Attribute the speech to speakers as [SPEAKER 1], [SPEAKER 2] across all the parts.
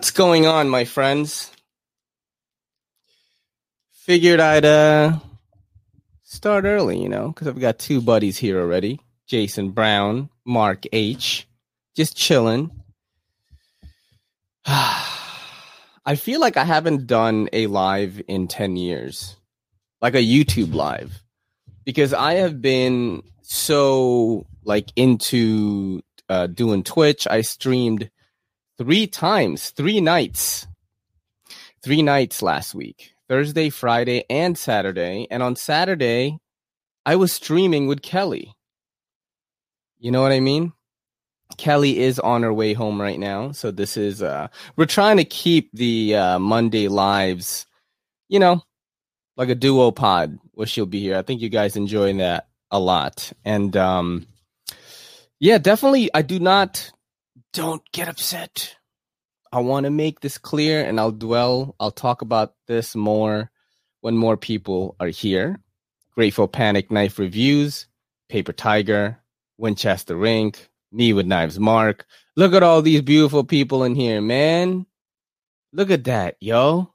[SPEAKER 1] What's going on, my friends? Figured I'd uh start early, you know, because I've got two buddies here already. Jason Brown, Mark H. Just chilling. I feel like I haven't done a live in 10 years, like a YouTube live, because I have been so like into uh, doing Twitch. I streamed three times, three nights, three nights last week Thursday, Friday, and Saturday. And on Saturday, I was streaming with Kelly. You know what I mean? Kelly is on her way home right now. So this is uh we're trying to keep the uh Monday lives, you know, like a duo pod where she'll be here. I think you guys enjoying that a lot. And um yeah, definitely I do not don't get upset. I want to make this clear and I'll dwell, I'll talk about this more when more people are here. Grateful Panic Knife Reviews, Paper Tiger, Winchester Rink, me with knives, Mark. Look at all these beautiful people in here, man. Look at that, yo.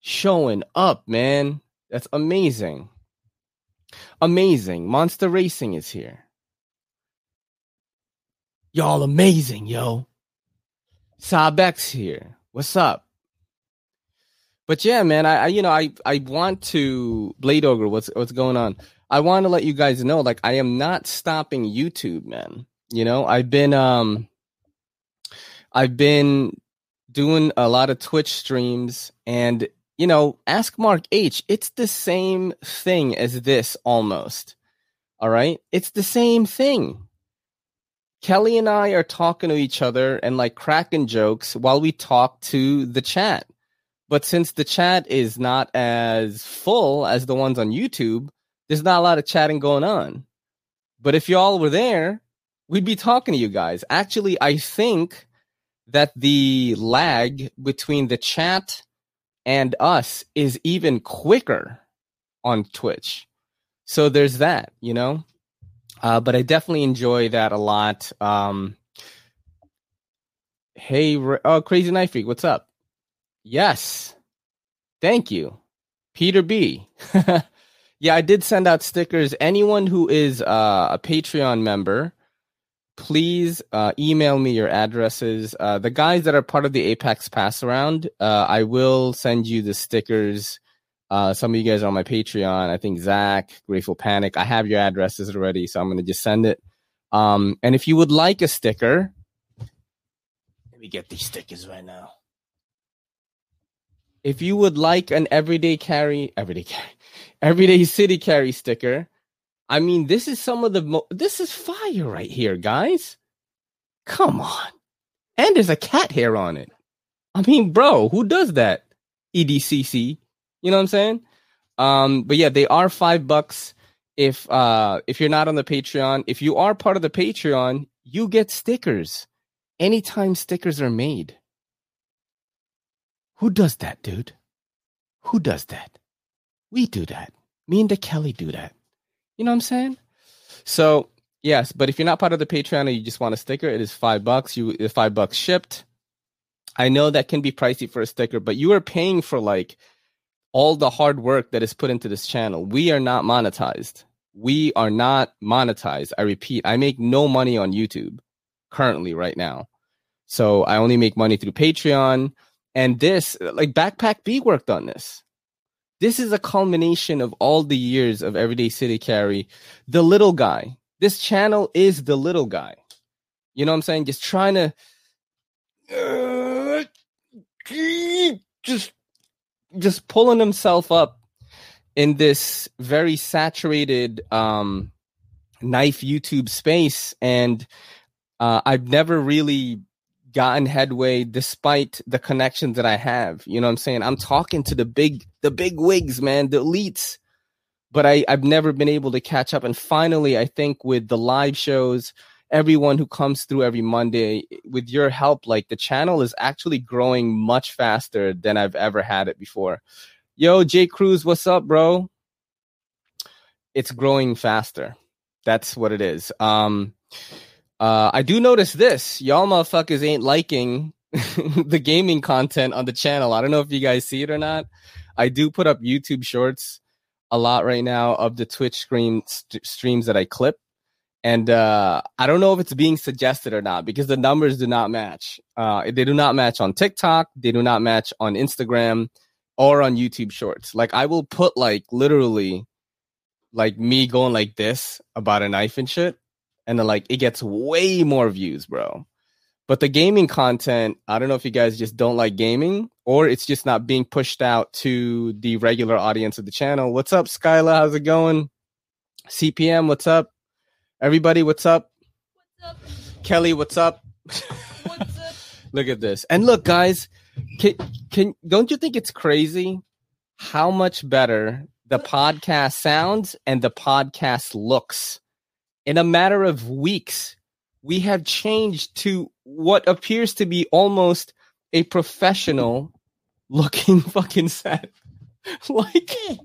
[SPEAKER 1] Showing up, man. That's amazing. Amazing. Monster Racing is here. Y'all amazing, yo. Sabex here. What's up? But yeah, man, I, I you know I I want to Blade Ogre. What's what's going on? I want to let you guys know, like I am not stopping YouTube, man. You know, I've been um I've been doing a lot of Twitch streams and you know, ask Mark H. It's the same thing as this almost. All right? It's the same thing. Kelly and I are talking to each other and like cracking jokes while we talk to the chat. But since the chat is not as full as the ones on YouTube, there's not a lot of chatting going on. But if y'all were there, we'd be talking to you guys. Actually, I think that the lag between the chat and us is even quicker on Twitch. So there's that, you know? Uh, but I definitely enjoy that a lot. Um, hey, oh, Crazy Knife Freak, what's up? Yes. Thank you. Peter B. yeah, I did send out stickers. Anyone who is uh, a Patreon member, please uh, email me your addresses. Uh, the guys that are part of the Apex Pass around, uh, I will send you the stickers. Uh, some of you guys are on my Patreon. I think Zach, Grateful Panic. I have your addresses already, so I'm going to just send it. Um, and if you would like a sticker, let me get these stickers right now. If you would like an everyday carry, everyday carry, everyday city carry sticker, I mean, this is some of the mo- this is fire right here, guys. Come on, and there's a cat hair on it. I mean, bro, who does that? EDCC, you know what I'm saying? Um, but yeah, they are five bucks. If uh if you're not on the Patreon, if you are part of the Patreon, you get stickers anytime stickers are made. Who does that, dude? Who does that? We do that. Me and the Kelly do that. You know what I'm saying? So yes, but if you're not part of the Patreon and you just want a sticker, it is five bucks. You five bucks shipped. I know that can be pricey for a sticker, but you are paying for like all the hard work that is put into this channel. We are not monetized. We are not monetized. I repeat, I make no money on YouTube currently right now. So I only make money through Patreon. And this, like Backpack B worked on this. This is a culmination of all the years of Everyday City Carry. The little guy. This channel is the little guy. You know what I'm saying? Just trying to uh, just just pulling himself up in this very saturated um knife YouTube space and uh, I've never really gotten headway despite the connections that I have. You know what I'm saying? I'm talking to the big the big wigs, man, the elites. But I, I've never been able to catch up. And finally, I think with the live shows, everyone who comes through every Monday, with your help, like the channel is actually growing much faster than I've ever had it before. Yo, Jay Cruz, what's up, bro? It's growing faster. That's what it is. Um, uh, I do notice this. Y'all motherfuckers ain't liking the gaming content on the channel. I don't know if you guys see it or not. I do put up YouTube shorts a lot right now of the Twitch stream st- streams that I clip. And uh, I don't know if it's being suggested or not because the numbers do not match. Uh, they do not match on TikTok. They do not match on Instagram or on YouTube Shorts. Like I will put like literally like me going like this about a knife and shit, and then like it gets way more views, bro. But the gaming content, I don't know if you guys just don't like gaming or it's just not being pushed out to the regular audience of the channel. What's up, Skyla? How's it going? CPM, what's up? Everybody, what's up?
[SPEAKER 2] What's up?
[SPEAKER 1] Kelly, what's up?
[SPEAKER 2] What's up?
[SPEAKER 1] look at this. And look, guys, can, can don't you think it's crazy how much better the podcast sounds and the podcast looks in a matter of weeks? We have changed to what appears to be almost a professional looking fucking set. like eh,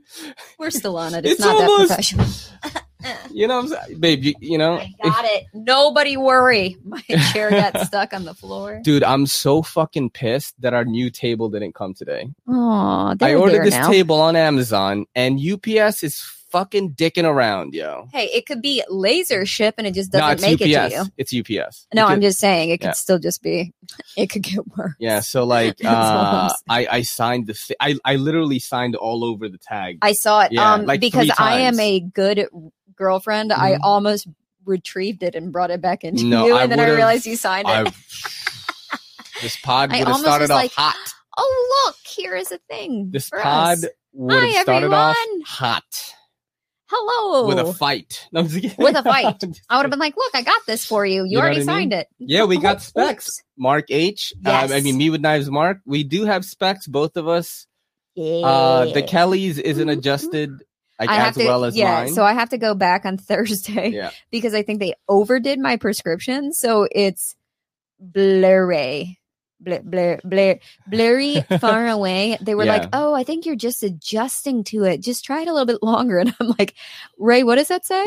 [SPEAKER 2] We're still on it. It's,
[SPEAKER 1] It's
[SPEAKER 2] not
[SPEAKER 1] almost-
[SPEAKER 2] that professional.
[SPEAKER 1] you know what I'm saying? Babe, you, you know,
[SPEAKER 2] I got it. Nobody worry. My chair got stuck on the floor.
[SPEAKER 1] dude, I'm so fucking pissed that our new table didn't come today.
[SPEAKER 2] Oh,
[SPEAKER 1] I ordered this table on Amazon and UPS is fucking dicking around, yo.
[SPEAKER 2] Hey, it could be laser ship and it just doesn't
[SPEAKER 1] it's
[SPEAKER 2] make it to you.
[SPEAKER 1] It's UPS.
[SPEAKER 2] No, I'm just saying it could
[SPEAKER 1] yeah.
[SPEAKER 2] still just be. It could get worse.
[SPEAKER 1] yeah. So like, uh. I I signed the I I literally signed all over the tag.
[SPEAKER 2] I saw it.
[SPEAKER 1] Yeah,
[SPEAKER 2] um,
[SPEAKER 1] like
[SPEAKER 2] because I am a good girlfriend. I
[SPEAKER 1] Mhm.
[SPEAKER 2] almost retrieved it and brought it back into
[SPEAKER 1] No,
[SPEAKER 2] you,
[SPEAKER 1] I
[SPEAKER 2] and then I realized you signed it.
[SPEAKER 1] I, this pod would have started off
[SPEAKER 2] like,
[SPEAKER 1] hot.
[SPEAKER 2] oh, look, here is a thing.
[SPEAKER 1] This pod
[SPEAKER 2] us.
[SPEAKER 1] would have started off hot
[SPEAKER 2] Hello.
[SPEAKER 1] with a fight. No, I'm just kidding.
[SPEAKER 2] With a fight. I would have been like, look, I got this for you. You,
[SPEAKER 1] You
[SPEAKER 2] already
[SPEAKER 1] I mean?
[SPEAKER 2] signed it.
[SPEAKER 1] Yeah, we got
[SPEAKER 2] Oops.
[SPEAKER 1] specs. Mark H. Uh, I mean, me with knives, Mark. We do have specs, both of us. Uh, the Kelly's isn't
[SPEAKER 2] Mhm.
[SPEAKER 1] adjusted like
[SPEAKER 2] I have
[SPEAKER 1] as
[SPEAKER 2] to,
[SPEAKER 1] well as
[SPEAKER 2] yeah.
[SPEAKER 1] mine.
[SPEAKER 2] So I have to go back on Thursday
[SPEAKER 1] yeah,
[SPEAKER 2] because I think they overdid my prescription, so it's blurry, blur, blur, blur, blurry, far away. They were
[SPEAKER 1] Yeah.
[SPEAKER 2] like, "Oh, I think you're just adjusting to it. Just try it a little bit longer." And I'm like, "Ray, what does that say?"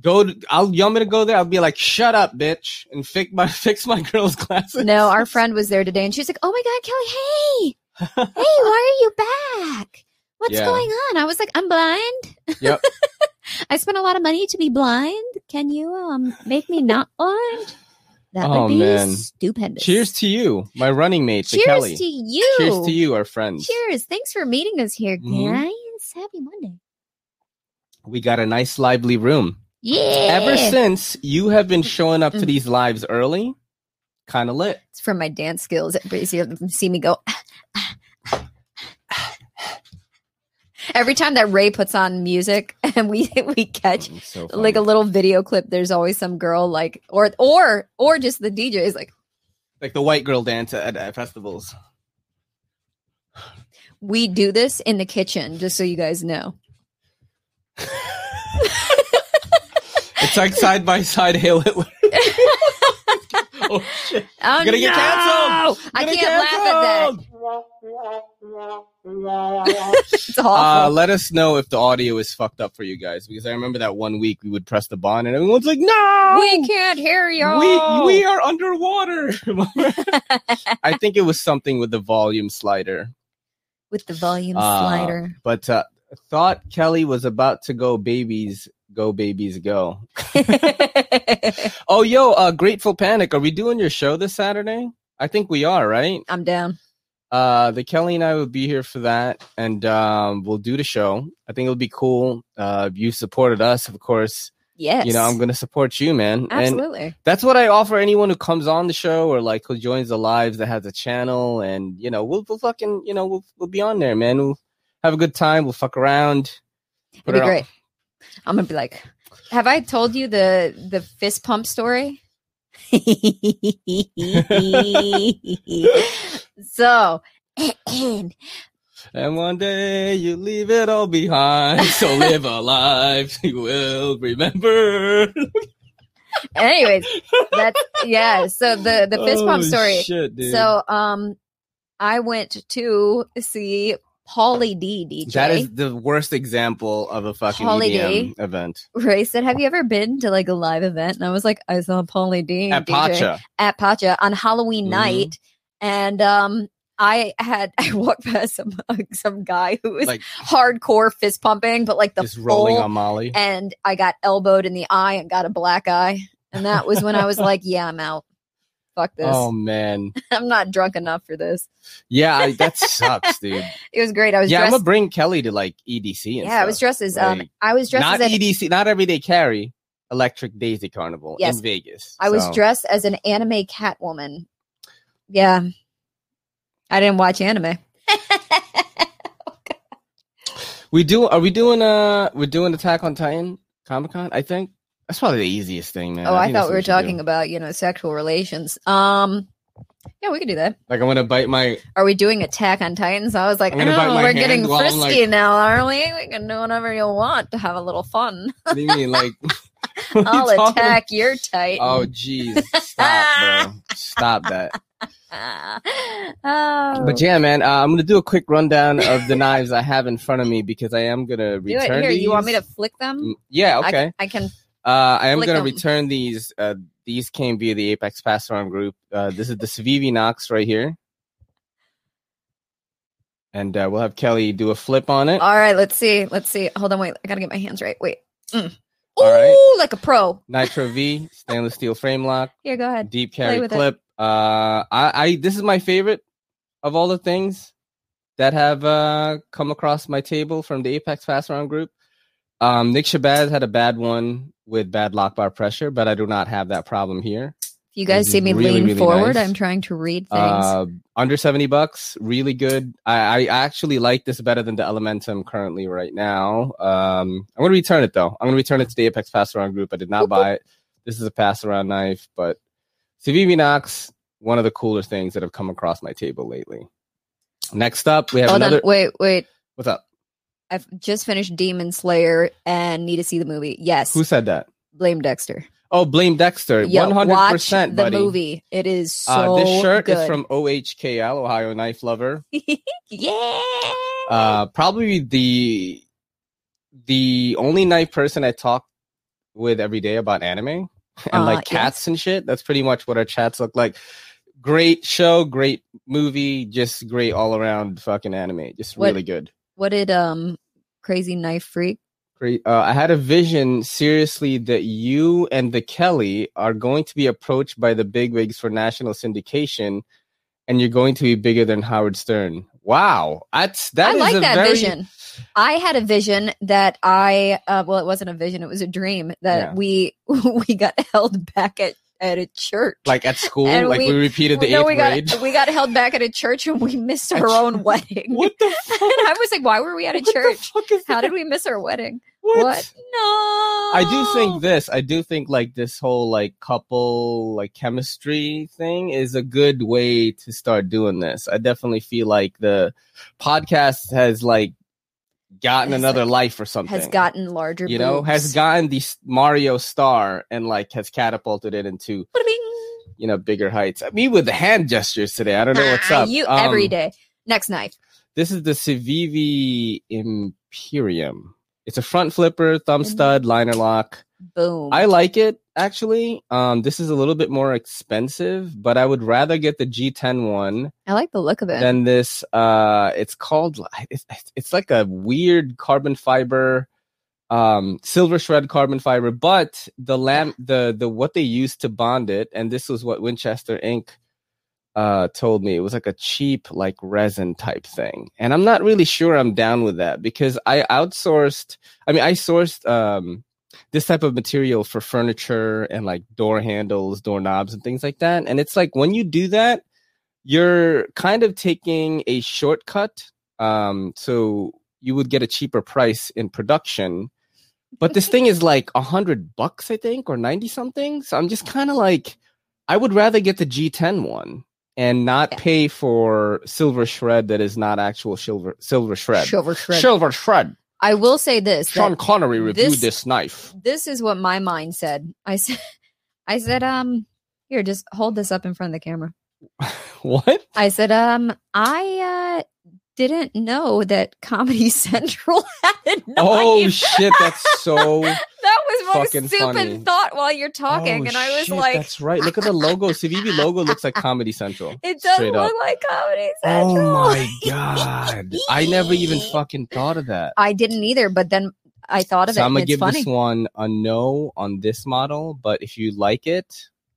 [SPEAKER 1] go. To, I'll. You want me to go there? I'll be like, "Shut up, bitch," and fix my fix my girl's glasses.
[SPEAKER 2] No, our friend was there today, and she's like, "Oh my god, Kelly, hey, hey, why are you back? What's
[SPEAKER 1] Yeah.
[SPEAKER 2] going on?" I was like, "I'm blind.
[SPEAKER 1] Yep.
[SPEAKER 2] I spent a lot of money to be blind. Can you um make me not blind?" That
[SPEAKER 1] Oh,
[SPEAKER 2] would be
[SPEAKER 1] man.
[SPEAKER 2] stupendous.
[SPEAKER 1] Cheers to you, my running mate,
[SPEAKER 2] Cheers
[SPEAKER 1] Kelly.
[SPEAKER 2] to you.
[SPEAKER 1] Cheers to you, our friends.
[SPEAKER 2] Cheers. Thanks for meeting us here,
[SPEAKER 1] Mhm.
[SPEAKER 2] guys. Happy Monday.
[SPEAKER 1] We got a nice, lively room.
[SPEAKER 2] Yeah.
[SPEAKER 1] Ever since you have been showing up to
[SPEAKER 2] Mm.
[SPEAKER 1] these lives early, kind of lit.
[SPEAKER 2] it's from my dance skills. See, see me go. Every time that Ray puts on music and we we catch
[SPEAKER 1] Mm, so
[SPEAKER 2] like a little video clip, there's always some girl like or or or just the DJ is like,
[SPEAKER 1] like the white girl dance at, at festivals.
[SPEAKER 2] we do this in the kitchen, just so you guys know.
[SPEAKER 1] It's like side by side Hail Hitler. oh shit!
[SPEAKER 2] Oh,
[SPEAKER 1] You're gonna get canceled.
[SPEAKER 2] I
[SPEAKER 1] You're
[SPEAKER 2] can't
[SPEAKER 1] gonna
[SPEAKER 2] laugh at that. It's awful.
[SPEAKER 1] Uh, let us know if the audio is fucked up for you guys because I remember that one week we would press the button and everyone's like, "No,
[SPEAKER 2] we can't hear you.
[SPEAKER 1] we we are underwater." I think it was something with the volume slider.
[SPEAKER 2] with the volume
[SPEAKER 1] Uh,
[SPEAKER 2] slider.
[SPEAKER 1] But uh, thought Kelly was about to go babies, go babies, go. Oh, yo, uh, Grateful Panic, are we doing your show this Saturday? I think we are, right?
[SPEAKER 2] I'm down.
[SPEAKER 1] Uh, the Kelly and I will be here for that, and um, we'll do the show. I think it'll be cool. Uh, you supported us, of course.
[SPEAKER 2] Yes.
[SPEAKER 1] You know, I'm gonna support you, man. And
[SPEAKER 2] Absolutely.
[SPEAKER 1] that's what I offer anyone who comes on the show or like who joins the lives that has a channel, and you know, we'll, we'll fucking, you know, we'll we'll be on there, man. We'll have a good time. We'll fuck around.
[SPEAKER 2] It'd be great. I'm gonna be like, have I told you the the fist pump story? so
[SPEAKER 1] And one day you leave it all behind. So live a life you will remember.
[SPEAKER 2] anyways, that's yeah. So the the fist pump
[SPEAKER 1] Oh,
[SPEAKER 2] story.
[SPEAKER 1] Shit, dude.
[SPEAKER 2] So um I went to see Pauly D DJ.
[SPEAKER 1] that is the worst example of a fucking
[SPEAKER 2] Holiday.
[SPEAKER 1] EDM event.
[SPEAKER 2] Ray said, Have you ever been to like a live event? And I was like, I saw Pauly D
[SPEAKER 1] At
[SPEAKER 2] DJ
[SPEAKER 1] Pacha.
[SPEAKER 2] at Pacha on Halloween
[SPEAKER 1] Mhm.
[SPEAKER 2] night. And um, I had I walked past some some guy who was
[SPEAKER 1] Like
[SPEAKER 2] hardcore fist pumping, but like the
[SPEAKER 1] just rolling on Molly.
[SPEAKER 2] and I got elbowed in the eye and got a black eye. And that was when I was like, yeah, I'm out. Fuck this.
[SPEAKER 1] Oh man,
[SPEAKER 2] I'm not drunk enough for this.
[SPEAKER 1] yeah, I, that sucks, dude.
[SPEAKER 2] It was great. I was
[SPEAKER 1] Yeah, I'm gonna bring Kelly to like EDC. And
[SPEAKER 2] yeah, I was
[SPEAKER 1] stuff.
[SPEAKER 2] dressed as um I was dressed
[SPEAKER 1] not
[SPEAKER 2] as an,
[SPEAKER 1] EDC, not Everyday Carry, Electric Daisy Carnival
[SPEAKER 2] Yes.
[SPEAKER 1] in Vegas.
[SPEAKER 2] I was dressed as an anime Catwoman. Yeah. I didn't watch anime.
[SPEAKER 1] We do. Are we doing? Uh, we're doing Attack on Titan Comic Con. I think that's probably the easiest thing, man.
[SPEAKER 2] oh, I
[SPEAKER 1] think that's
[SPEAKER 2] thought we were
[SPEAKER 1] should do.
[SPEAKER 2] talking about, you know, sexual relations. Um yeah, we could do that.
[SPEAKER 1] Like I'm gonna bite my.
[SPEAKER 2] Are we doing Attack on Titans? I was like,
[SPEAKER 1] I'm gonna bite
[SPEAKER 2] oh, we're getting frisky
[SPEAKER 1] like-
[SPEAKER 2] now, aren't we? We can do whatever you want to have a little fun.
[SPEAKER 1] What do you mean? Like what are you
[SPEAKER 2] I'll
[SPEAKER 1] talking
[SPEAKER 2] attack your Titan.
[SPEAKER 1] Oh, jeez, stop, bro, stop that.
[SPEAKER 2] oh.
[SPEAKER 1] But yeah, man, uh, I'm gonna do a quick rundown of the knives I have in front of me because I am gonna
[SPEAKER 2] do it
[SPEAKER 1] return.
[SPEAKER 2] here. You want me to flick them?
[SPEAKER 1] Mm, Yeah, okay.
[SPEAKER 2] I, can.
[SPEAKER 1] Uh, I am
[SPEAKER 2] Flick
[SPEAKER 1] going to
[SPEAKER 2] 'em.
[SPEAKER 1] return these. Uh, these came via the Apex Pass Around group. Uh, this is the Civivi Knox right here. And uh, we'll have Kelly do a flip on it.
[SPEAKER 2] All right, let's see. Let's see. Hold on, wait. I gotta get my hands right. Wait. Mm. Ooh,
[SPEAKER 1] All right.
[SPEAKER 2] like a pro.
[SPEAKER 1] Nitro V, stainless steel frame lock,
[SPEAKER 2] Here, go ahead.
[SPEAKER 1] deep carry
[SPEAKER 2] clip. it.
[SPEAKER 1] Uh, I, I this is my favorite of all the things that have uh, come across my table from the Apex Pass Around group. Um, Nick Shabazz had a bad one with bad lock bar pressure, but I do not have that problem here.
[SPEAKER 2] If you guys see me
[SPEAKER 1] really,
[SPEAKER 2] lean
[SPEAKER 1] really
[SPEAKER 2] forward,
[SPEAKER 1] nice.
[SPEAKER 2] I'm trying to read things.
[SPEAKER 1] Uh, under 70 bucks, really good. I, I actually like this better than the Elementum currently right now. Um, I'm going to return it though. I'm going to return it to the Apex Pass Around group. I did not buy it. This is a pass around knife, but Civivi Knox, one of the cooler things that have come across my table lately. Next up, we have
[SPEAKER 2] Hold
[SPEAKER 1] another.
[SPEAKER 2] on. Wait, wait.
[SPEAKER 1] What's up?
[SPEAKER 2] I've just finished Demon Slayer and need to see the movie. Yes.
[SPEAKER 1] Who said that?
[SPEAKER 2] Blame Dexter.
[SPEAKER 1] Oh, Blame Dexter.
[SPEAKER 2] Yo,
[SPEAKER 1] 100%,
[SPEAKER 2] watch the movie. It is so
[SPEAKER 1] uh, this shirt
[SPEAKER 2] good.
[SPEAKER 1] is from OHKL, Ohio Knife Lover.
[SPEAKER 2] yeah.
[SPEAKER 1] uh probably the the only knife person I talk with every day about anime and
[SPEAKER 2] Uh,
[SPEAKER 1] like cats and shit. That's pretty much what our chats look like. Great show, great movie, just great all around fucking anime. Just
[SPEAKER 2] What-
[SPEAKER 1] really good.
[SPEAKER 2] what did um Crazy Knife Freak?
[SPEAKER 1] Great. Uh, I had a vision seriously that you and the Kelly are going to be approached by the bigwigs for national syndication, and you're going to be bigger than Howard Stern. Wow, that's that
[SPEAKER 2] I
[SPEAKER 1] is
[SPEAKER 2] like
[SPEAKER 1] a
[SPEAKER 2] that
[SPEAKER 1] very,
[SPEAKER 2] vision. I had a vision that I uh, well, it wasn't a vision; it was a dream that
[SPEAKER 1] Yeah.
[SPEAKER 2] we we got held back at at a church.
[SPEAKER 1] like at school,
[SPEAKER 2] And
[SPEAKER 1] like we,
[SPEAKER 2] we-
[SPEAKER 1] repeated the
[SPEAKER 2] no,
[SPEAKER 1] eighth
[SPEAKER 2] we got
[SPEAKER 1] grade.
[SPEAKER 2] we got held back at a church and we missed our own wedding.
[SPEAKER 1] What the
[SPEAKER 2] and? I was like, why were we at a
[SPEAKER 1] What
[SPEAKER 2] church? How
[SPEAKER 1] that?
[SPEAKER 2] did we miss our wedding?
[SPEAKER 1] What?
[SPEAKER 2] What? No.
[SPEAKER 1] I do think this. I do think like this whole like couple like chemistry thing is a good way to start doing this. I definitely feel like the podcast has like gotten
[SPEAKER 2] Has,
[SPEAKER 1] another life or something.
[SPEAKER 2] has gotten larger.
[SPEAKER 1] you know has gotten the Mario star and like has catapulted it into you know bigger heights. I Me with the hand gestures today. I don't know what's
[SPEAKER 2] Ah,
[SPEAKER 1] up.
[SPEAKER 2] You
[SPEAKER 1] Um,
[SPEAKER 2] every day. Next knife.
[SPEAKER 1] This is the Civivi Imperium. It's a front flipper, thumb
[SPEAKER 2] Mhm.
[SPEAKER 1] stud, liner lock.
[SPEAKER 2] Boom.
[SPEAKER 1] I like it actually. Um, this is a little bit more expensive, but I would rather get the G10 one
[SPEAKER 2] I like the look of it.
[SPEAKER 1] than this. Uh, it's called. It's, it's like a weird carbon fiber, um, silver shred carbon fiber, but the lamp, the the what they used to bond it, and this was what Winchester Inc. Uh, told me it was like a cheap like resin type thing, and I'm not really sure I'm down with that because I outsourced. I mean, I sourced um this type of material for furniture and like door handles, doorknobs, and things like that. And it's like when you do that, you're kind of taking a shortcut. Um, so you would get a cheaper price in production. But this thing is like a hundred bucks, I think, or ninety something. So I'm just kind of like, I would rather get the G10 one and not pay for silver shred that is not actual silver silver shred.
[SPEAKER 2] Silver shred.
[SPEAKER 1] Silver shred.
[SPEAKER 2] I will say this.
[SPEAKER 1] Sean Connery reviewed
[SPEAKER 2] this-
[SPEAKER 1] this knife.
[SPEAKER 2] this is what my mind said. I said, I said, um, here, just hold this up in front of the camera.
[SPEAKER 1] what?
[SPEAKER 2] I said, um, I uh didn't know that Comedy Central had a knife.
[SPEAKER 1] Oh shit, that's so
[SPEAKER 2] that was like stupid
[SPEAKER 1] funny.
[SPEAKER 2] thought while you're talking,
[SPEAKER 1] Oh,
[SPEAKER 2] and I was
[SPEAKER 1] shit,
[SPEAKER 2] like,
[SPEAKER 1] "That's right." Look at the logo. Civivi logo looks like Comedy Central.
[SPEAKER 2] it does look
[SPEAKER 1] up.
[SPEAKER 2] like Comedy Central.
[SPEAKER 1] Oh my god! I never even fucking thought of that.
[SPEAKER 2] I didn't either, but then I thought of it.
[SPEAKER 1] So
[SPEAKER 2] it.
[SPEAKER 1] I'm gonna give
[SPEAKER 2] funny.
[SPEAKER 1] this one a no on this model, but if you like it,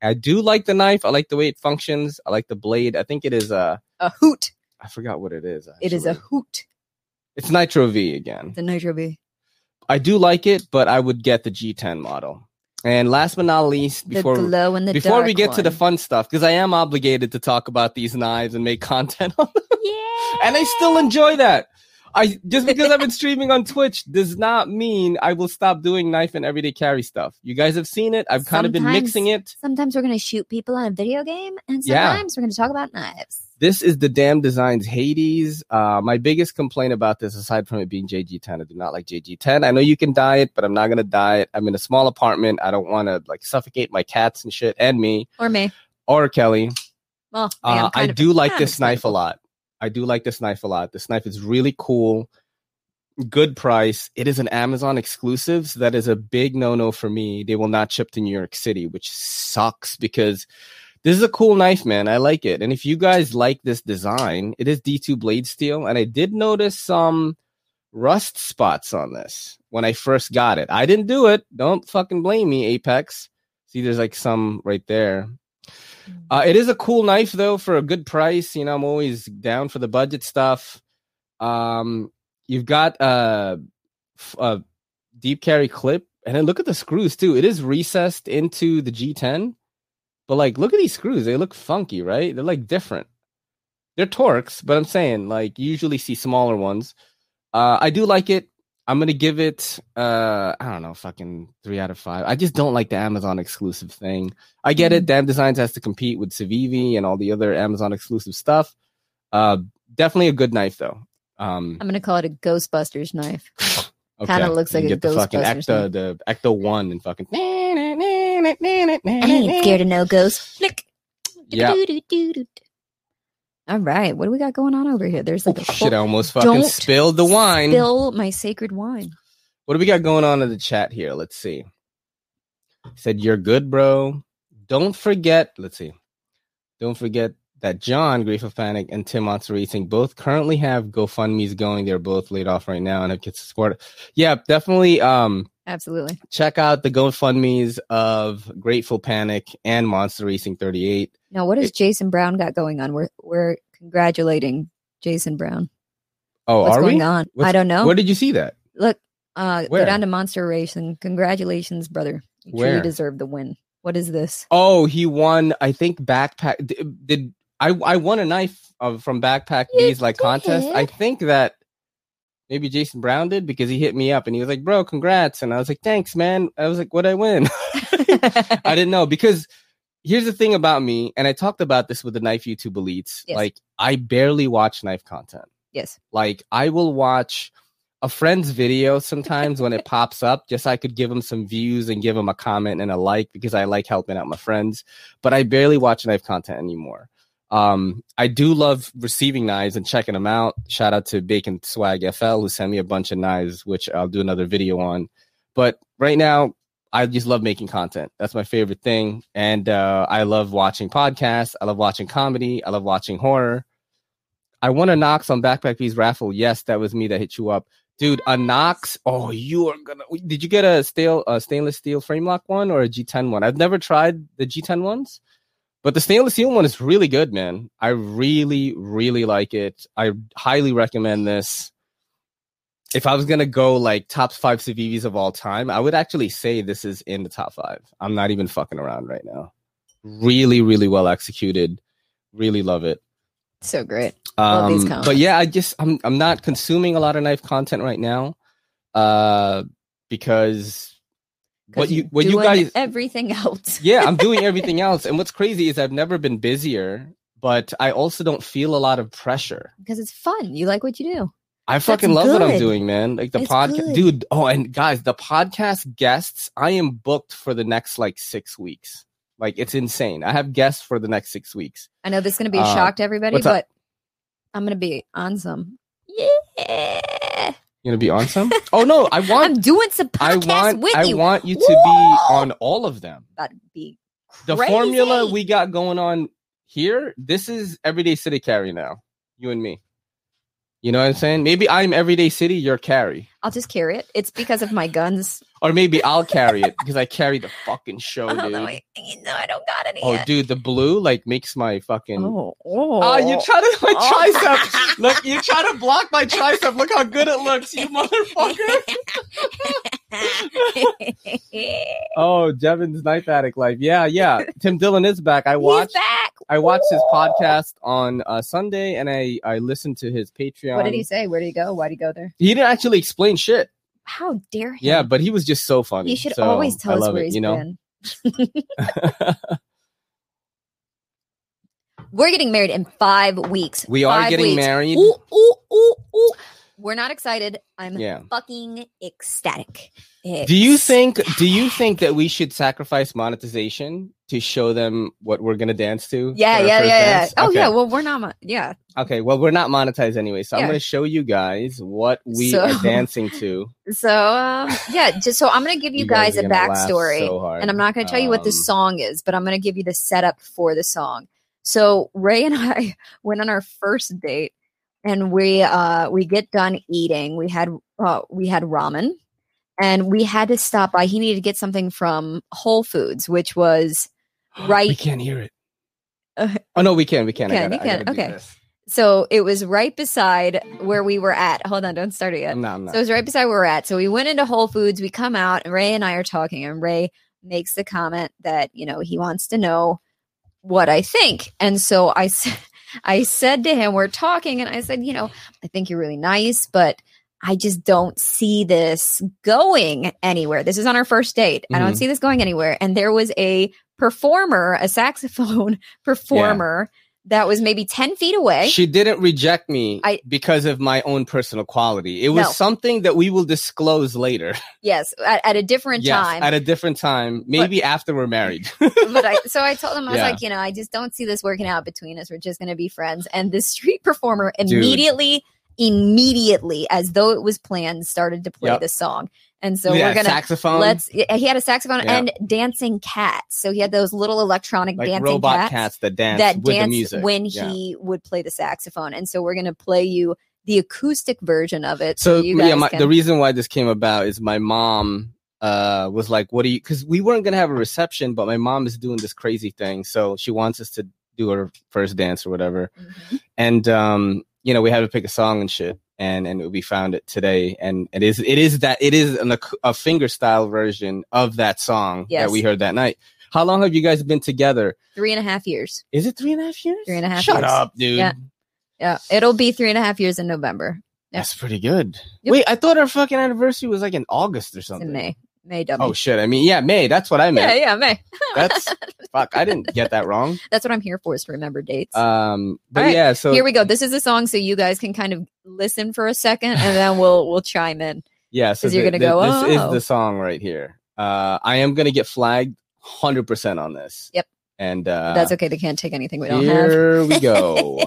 [SPEAKER 1] I do like the knife. I like the way it functions. I like the blade. I think it is a.
[SPEAKER 2] a hoot.
[SPEAKER 1] I forgot what it is.
[SPEAKER 2] It is a hoot.
[SPEAKER 1] It's Nitro V again.
[SPEAKER 2] The Nitro V.
[SPEAKER 1] I do like it, but I would get the G10 model. And last but not least, before
[SPEAKER 2] glow in the
[SPEAKER 1] before we get to the fun stuff, because I am obligated to talk about these knives and make content on them,
[SPEAKER 2] yeah,
[SPEAKER 1] and I still enjoy that. I just because I've been streaming on Twitch does not mean I will stop doing knife and everyday carry stuff. You guys have seen it. I've kind of been mixing it.
[SPEAKER 2] Sometimes we're gonna shoot people on a video game, and
[SPEAKER 1] Yeah.
[SPEAKER 2] sometimes we're gonna talk about knives.
[SPEAKER 1] This is the Damned Designs Hades. Uh, my biggest complaint about this, aside from it being JG10, I do not like JG10. I know you can dye it, but I'm not gonna dye it. I'm in a small apartment. I don't want to like suffocate my cats and shit, and me
[SPEAKER 2] Or me.
[SPEAKER 1] or Kelly.
[SPEAKER 2] Well,
[SPEAKER 1] Uh, I do like this knife a lot. I do like this knife a lot. This knife is really cool. Good price. It is an Amazon exclusive, so that is a big no-no for me. They will not ship to New York City, which sucks because this is a cool knife, man. I like it. And if you guys like this design, it is D2 blade steel, and I did notice some rust spots on this when I first got it. I didn't do it. Don't fucking blame me, Apex. See, there's like some right there. Uh, it is a cool knife though for a good price. You know, I'm always down for the budget stuff. Um, you've got a, f- a deep carry clip, and then look at the screws too. It is recessed into the G10, but like, look at these screws. They look funky, right? They're like different. They're Torx, but I'm saying like you usually see smaller ones. Uh, I do like it. I'm gonna give it uh I don't know, fucking three out of five. I just don't like the Amazon exclusive thing. I get it. Damned Designs has to compete with Civivi and all the other Amazon exclusive stuff. Uh, definitely a good knife though. Um,
[SPEAKER 2] I'm gonna call it a Ghostbusters knife.
[SPEAKER 1] okay.
[SPEAKER 2] Kinda looks like a
[SPEAKER 1] get the fucking
[SPEAKER 2] Ghostbusters
[SPEAKER 1] Ecto, the Ecto one and fucking.
[SPEAKER 2] I ain't scared of no ghosts. Flick.
[SPEAKER 1] Yeah.
[SPEAKER 2] All right, what do we got going on over here? There's like
[SPEAKER 1] Oh,
[SPEAKER 2] a
[SPEAKER 1] shit! I almost fucking spilled the wine.
[SPEAKER 2] Spill my sacred wine.
[SPEAKER 1] What do we got going on in the chat here? Let's see. Said you're good, bro. Don't forget. Let's see. Don't forget that John, Grateful Panic, and Tim Monster Racing both currently have GoFundMe's going. They're both laid off right now and have kids to support. Yeah, definitely. Um,
[SPEAKER 2] Absolutely.
[SPEAKER 1] check out the GoFundMe's of Grateful Panic and Monster Racing 38.
[SPEAKER 2] Now, what has
[SPEAKER 1] It-
[SPEAKER 2] Jason Brown got going on? We're we're congratulating Jason Brown.
[SPEAKER 1] Oh,
[SPEAKER 2] What's
[SPEAKER 1] are
[SPEAKER 2] going
[SPEAKER 1] we?
[SPEAKER 2] on?
[SPEAKER 1] What's-
[SPEAKER 2] I don't know.
[SPEAKER 1] Where did you see that?
[SPEAKER 2] Look, uh,
[SPEAKER 1] Where?
[SPEAKER 2] go down to Monster Racing. Congratulations, brother. You
[SPEAKER 1] Where?
[SPEAKER 2] truly deserve the win. What is this?
[SPEAKER 1] Oh, he won. I think backpack. Did, did I? I won a knife of, from Backpack
[SPEAKER 2] You
[SPEAKER 1] B's like contest. I think that maybe Jason Brown did because he hit me up and he was like, "Bro, congrats!" And I was like, "Thanks, man." I was like, "What I win?" I didn't know because here's the thing about me, and I talked about this with the knife YouTube elites.
[SPEAKER 2] Yes.
[SPEAKER 1] Like, I barely watch knife content.
[SPEAKER 2] yes.
[SPEAKER 1] Like I will watch a friend's video sometimes when it pops up, just so I could give them some views and give them a comment and a like because I like helping out my friends. But I barely watch knife content anymore. Um, I do love receiving knives and checking them out. Shout out to Bacon Swag FL who sent me a bunch of knives, which I'll do another video on. But right now, I just love making content. That's my favorite thing. And uh, I love watching podcasts. I love watching comedy. I love watching horror. I won a Knox on Backpack B's raffle. Yes, that was me that hit you up. Dude, a Knox. Oh, you are gonna. Did you get a steel, a stainless steel frame lock one or a G10 one? I've never tried the G10 ones, but the stainless steel one is really good, man. I really, really like it. I highly recommend this. If I was gonna go like top five Civivis of all time, I would actually say this is in the top five. I'm not even fucking around right now. Really, really well executed. Really love it.
[SPEAKER 2] So great.
[SPEAKER 1] Um, but yeah, I just I'm I'm not consuming a lot of knife content right now, uh, because
[SPEAKER 2] 'Cause
[SPEAKER 1] what you what you guys
[SPEAKER 2] everything else.
[SPEAKER 1] yeah I'm doing everything else, and what's crazy is I've never been busier, but I also don't feel a lot of pressure.
[SPEAKER 2] because it's fun. You like what you do.
[SPEAKER 1] I fucking love what I'm doing, man. Like the podcast, dude. Oh, and guys, the podcast guests, I am booked for the next like six weeks. Like it's insane. I have guests for the next six weeks.
[SPEAKER 2] I know this is going to be a
[SPEAKER 1] Uh,
[SPEAKER 2] shock to everybody,
[SPEAKER 1] what's up?
[SPEAKER 2] but I'm going to be on some. Yeah.
[SPEAKER 1] You're gonna be on some? oh no, I want
[SPEAKER 2] I'm doing some
[SPEAKER 1] I want
[SPEAKER 2] with
[SPEAKER 1] I
[SPEAKER 2] you.
[SPEAKER 1] want you to be on all of them.
[SPEAKER 2] That'd be
[SPEAKER 1] The formula we got going on here, this is everyday city carry now. You and me. You know what I'm saying? Maybe I'm everyday city, you're carry.
[SPEAKER 2] I'll just carry it. It's because of my guns.
[SPEAKER 1] Or maybe I'll carry it because I carry the fucking show,
[SPEAKER 2] Oh, no,
[SPEAKER 1] dude.
[SPEAKER 2] I, no, I don't got any
[SPEAKER 1] Oh,
[SPEAKER 2] yet.
[SPEAKER 1] dude, the blue like makes my fucking.
[SPEAKER 2] Oh, oh.
[SPEAKER 1] Oh, you try to my
[SPEAKER 2] Oh.
[SPEAKER 1] tricep. Look, you try to block my tricep. Look how good it looks, you motherfucker. Oh, Devin's Knife Addict life. Yeah, yeah. Tim Dillon is back. I
[SPEAKER 2] He's
[SPEAKER 1] watched
[SPEAKER 2] back.
[SPEAKER 1] I watched his podcast on uh, Sunday and I I listened to his Patreon.
[SPEAKER 2] What did he say? Where did he go? Why did he go there?
[SPEAKER 1] He didn't actually explain shit.
[SPEAKER 2] How dare he?
[SPEAKER 1] Yeah, but he was just so funny.
[SPEAKER 2] he should
[SPEAKER 1] So,
[SPEAKER 2] always tell us
[SPEAKER 1] love
[SPEAKER 2] where
[SPEAKER 1] it,
[SPEAKER 2] he's
[SPEAKER 1] you know.
[SPEAKER 2] been. We're getting married in five weeks.
[SPEAKER 1] we are
[SPEAKER 2] Five
[SPEAKER 1] getting
[SPEAKER 2] weeks.
[SPEAKER 1] married.
[SPEAKER 2] Ooh, ooh, ooh. We're not excited. I'm
[SPEAKER 1] Yeah.
[SPEAKER 2] fucking ecstatic.
[SPEAKER 1] Do you think do you think that we should sacrifice monetization to show them what we're gonna dance to?
[SPEAKER 2] Yeah, yeah, yeah, yeah. Oh,
[SPEAKER 1] Okay.
[SPEAKER 2] yeah. Well, we're not. mo- Yeah.
[SPEAKER 1] Okay, well we're not monetized anyway, so I'm gonna show you guys what we
[SPEAKER 2] So-
[SPEAKER 1] are dancing to.
[SPEAKER 2] So, um, yeah. Just so I'm going to give you, guys,
[SPEAKER 1] are
[SPEAKER 2] a backstory.
[SPEAKER 1] so
[SPEAKER 2] and I'm not going to tell you what the
[SPEAKER 1] Um,
[SPEAKER 2] song is, but I'm going to give you the setup for the song. So Ray and I went on our first date, and we uh we get done eating. We had uh, we had ramen, and we had to stop by. He needed to get something from Whole Foods, which was right.
[SPEAKER 1] we can't hear it.
[SPEAKER 2] Uh,
[SPEAKER 1] oh no, we can. We can. I gotta-
[SPEAKER 2] you can, okay. So it was right beside where we were at. Hold on, don't start it yet.
[SPEAKER 1] Not.
[SPEAKER 2] So it was right beside where we're at. So we went into Whole Foods. We come out, and Ray and I are talking, and Ray makes the comment that you know he wants to know what I think, and so I said, I said to him, we're talking, and I said, you know, I think you're really nice, but I just don't see this going anywhere. This is on our first date. I don't
[SPEAKER 1] Mhm.
[SPEAKER 2] see this going anywhere. And there was a performer, a saxophone performer. That was maybe 10 feet away.
[SPEAKER 1] She didn't reject me
[SPEAKER 2] I-
[SPEAKER 1] because of my own personal quality. It was
[SPEAKER 2] No.
[SPEAKER 1] something that we will disclose later.
[SPEAKER 2] yes, at, at a different
[SPEAKER 1] yes,
[SPEAKER 2] time.
[SPEAKER 1] at a different time, maybe after we're married.
[SPEAKER 2] but I so I told him I was
[SPEAKER 1] Yeah.
[SPEAKER 2] like, you know, I just don't see this working out between us. We're just going to be friends. And the street performer immediately, immediately, as though it was planned, started to play
[SPEAKER 1] Yep.
[SPEAKER 2] the song. And so
[SPEAKER 1] Yeah,
[SPEAKER 2] we're gonna
[SPEAKER 1] saxophone.
[SPEAKER 2] let's. He had a saxophone
[SPEAKER 1] Yeah.
[SPEAKER 2] and dancing cats. So he had those little electronic
[SPEAKER 1] like
[SPEAKER 2] dancing
[SPEAKER 1] robot
[SPEAKER 2] cats,
[SPEAKER 1] cats, that dance
[SPEAKER 2] that
[SPEAKER 1] with the
[SPEAKER 2] dance
[SPEAKER 1] music
[SPEAKER 2] when
[SPEAKER 1] Yeah.
[SPEAKER 2] he would play the saxophone. And so we're gonna play you the acoustic version of it.
[SPEAKER 1] So
[SPEAKER 2] you guys
[SPEAKER 1] yeah, my,
[SPEAKER 2] can,
[SPEAKER 1] the reason why this came about is my mom uh was like, "What do you?" Because we weren't gonna have a reception, but my mom is doing this crazy thing, so she wants us to do her first dance or whatever.
[SPEAKER 2] Mhm.
[SPEAKER 1] And um, you know, we had to pick a song and shit, and and we found it today, and it is it is that it is an, a finger style version of that song
[SPEAKER 2] Yes.
[SPEAKER 1] that we heard that night. How long have you guys been together?
[SPEAKER 2] three and a half years.
[SPEAKER 1] Is it three and a half years?
[SPEAKER 2] Three and a half
[SPEAKER 1] Shut
[SPEAKER 2] years.
[SPEAKER 1] up, dude.
[SPEAKER 2] Yeah. Yeah, it'll be three and a half years in November.
[SPEAKER 1] That's pretty good.
[SPEAKER 2] Yep.
[SPEAKER 1] Wait, I thought our fucking anniversary was like in August or
[SPEAKER 2] It's
[SPEAKER 1] something.
[SPEAKER 2] in May. May dummy.
[SPEAKER 1] Oh shit! I mean, yeah, May. That's what I meant.
[SPEAKER 2] yeah, yeah, May.
[SPEAKER 1] That's fuck. I didn't get that wrong.
[SPEAKER 2] That's what I'm here for is to remember dates.
[SPEAKER 1] Um, but
[SPEAKER 2] right,
[SPEAKER 1] yeah. So
[SPEAKER 2] here we go. This is a song, so you guys can kind of listen for a second, and then we'll we'll chime in.
[SPEAKER 1] yeah. So
[SPEAKER 2] 'cause you're gonna go,
[SPEAKER 1] the- This
[SPEAKER 2] "Oh."
[SPEAKER 1] is the song right here. Uh, I am gonna get flagged hundred percent on this.
[SPEAKER 2] Yep.
[SPEAKER 1] And uh,
[SPEAKER 2] That's okay. They can't take anything we don't have.
[SPEAKER 1] here we go.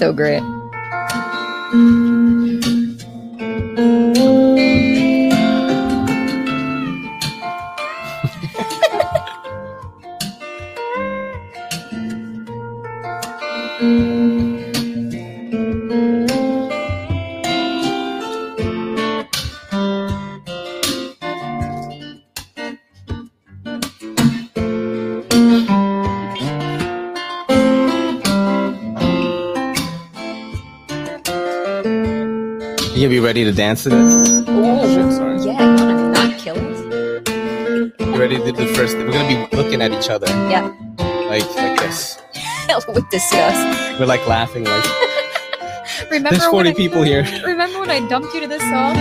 [SPEAKER 2] So great.
[SPEAKER 1] You be ready to dance to this?
[SPEAKER 2] Oh,
[SPEAKER 1] Shit, sorry.
[SPEAKER 2] yeah. To not kill us?
[SPEAKER 1] You ready to do the first? thing? We're gonna be looking at each other.
[SPEAKER 2] Yeah.
[SPEAKER 1] Like like this.
[SPEAKER 2] With disgust.
[SPEAKER 1] We're like laughing. Like
[SPEAKER 2] Remember
[SPEAKER 1] there's
[SPEAKER 2] when
[SPEAKER 1] 40
[SPEAKER 2] I,
[SPEAKER 1] people here.
[SPEAKER 2] Remember when I dumped you to this song?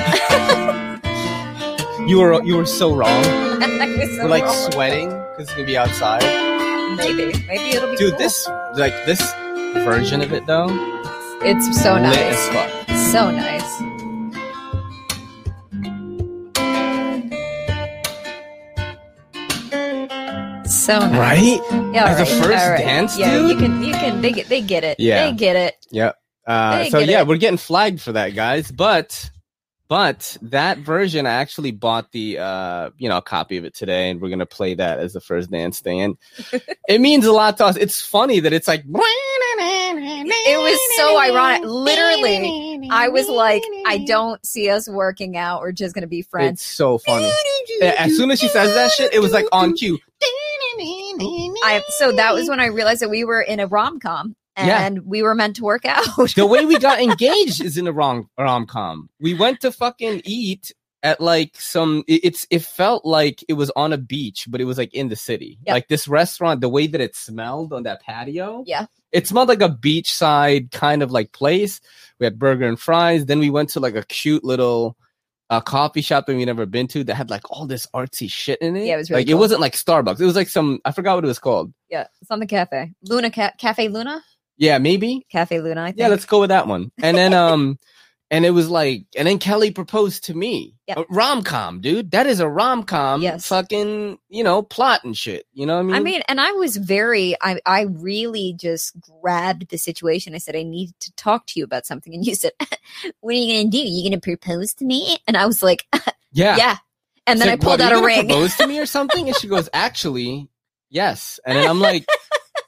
[SPEAKER 1] You were you were so wrong.
[SPEAKER 2] So
[SPEAKER 1] We're like
[SPEAKER 2] wrong.
[SPEAKER 1] sweating because it's gonna be outside.
[SPEAKER 2] Maybe. Maybe it'll be
[SPEAKER 1] Dude,
[SPEAKER 2] cool.
[SPEAKER 1] this like this version of it though,
[SPEAKER 2] It's so nice.
[SPEAKER 1] as fuck.
[SPEAKER 2] So nice.
[SPEAKER 1] Right?
[SPEAKER 2] Yeah,
[SPEAKER 1] As a first
[SPEAKER 2] right.
[SPEAKER 1] dance
[SPEAKER 2] yeah, you can, you can, they get, they get it.
[SPEAKER 1] Yeah.
[SPEAKER 2] they get it.
[SPEAKER 1] Yep. Uh, so yeah,
[SPEAKER 2] it.
[SPEAKER 1] we're getting flagged for that, guys. But but that version, I actually bought the uh, you know a copy of it today, and we're gonna play that as the first dance thing, and it means a lot to us. It's funny that it's like
[SPEAKER 2] It was so ironic. Literally, I was like, I don't see us working out. We're just gonna be friends.
[SPEAKER 1] It's so funny. As soon as she says that shit, it was like on cue.
[SPEAKER 2] Oh, I so that was when I realized that we were in a rom com
[SPEAKER 1] Yeah.
[SPEAKER 2] and we were meant to work out.
[SPEAKER 1] the way we got engaged is in a wrong rom com. We went to fucking eat at like some. it- It's it felt like it was on a beach, but it was like in the city.
[SPEAKER 2] Yep.
[SPEAKER 1] Like this restaurant, the way that it smelled on that patio.
[SPEAKER 2] Yeah.
[SPEAKER 1] It smelled like a beachside kind of like place. We had burger and fries. Then we went to like a cute little uh, coffee shop that we never been to that had like all this artsy shit in it.
[SPEAKER 2] Yeah, it was really
[SPEAKER 1] like it
[SPEAKER 2] cool.
[SPEAKER 1] wasn't like Starbucks. It was like some I forgot what it was called.
[SPEAKER 2] yeah, something cafe. Luna Ca- Cafe Luna?
[SPEAKER 1] Yeah, maybe.
[SPEAKER 2] Cafe Luna, I think.
[SPEAKER 1] Yeah, let's go with that one. And then um and it was like and then Kelly proposed to me.
[SPEAKER 2] Yep.
[SPEAKER 1] Rom com, dude. That is a rom com
[SPEAKER 2] Yes.
[SPEAKER 1] fucking, you know, plot and shit. You know what I mean?
[SPEAKER 2] I mean, and I was very, I, I really just grabbed the situation. I said, I need to talk to you about something. And you said, What are you going to do? you going to propose to me? And I was like,
[SPEAKER 1] yeah.
[SPEAKER 2] Yeah. And then I pulled
[SPEAKER 1] "What,
[SPEAKER 2] out a ring.
[SPEAKER 1] Propose to me or something? And she goes, Actually, yes. And then I'm like,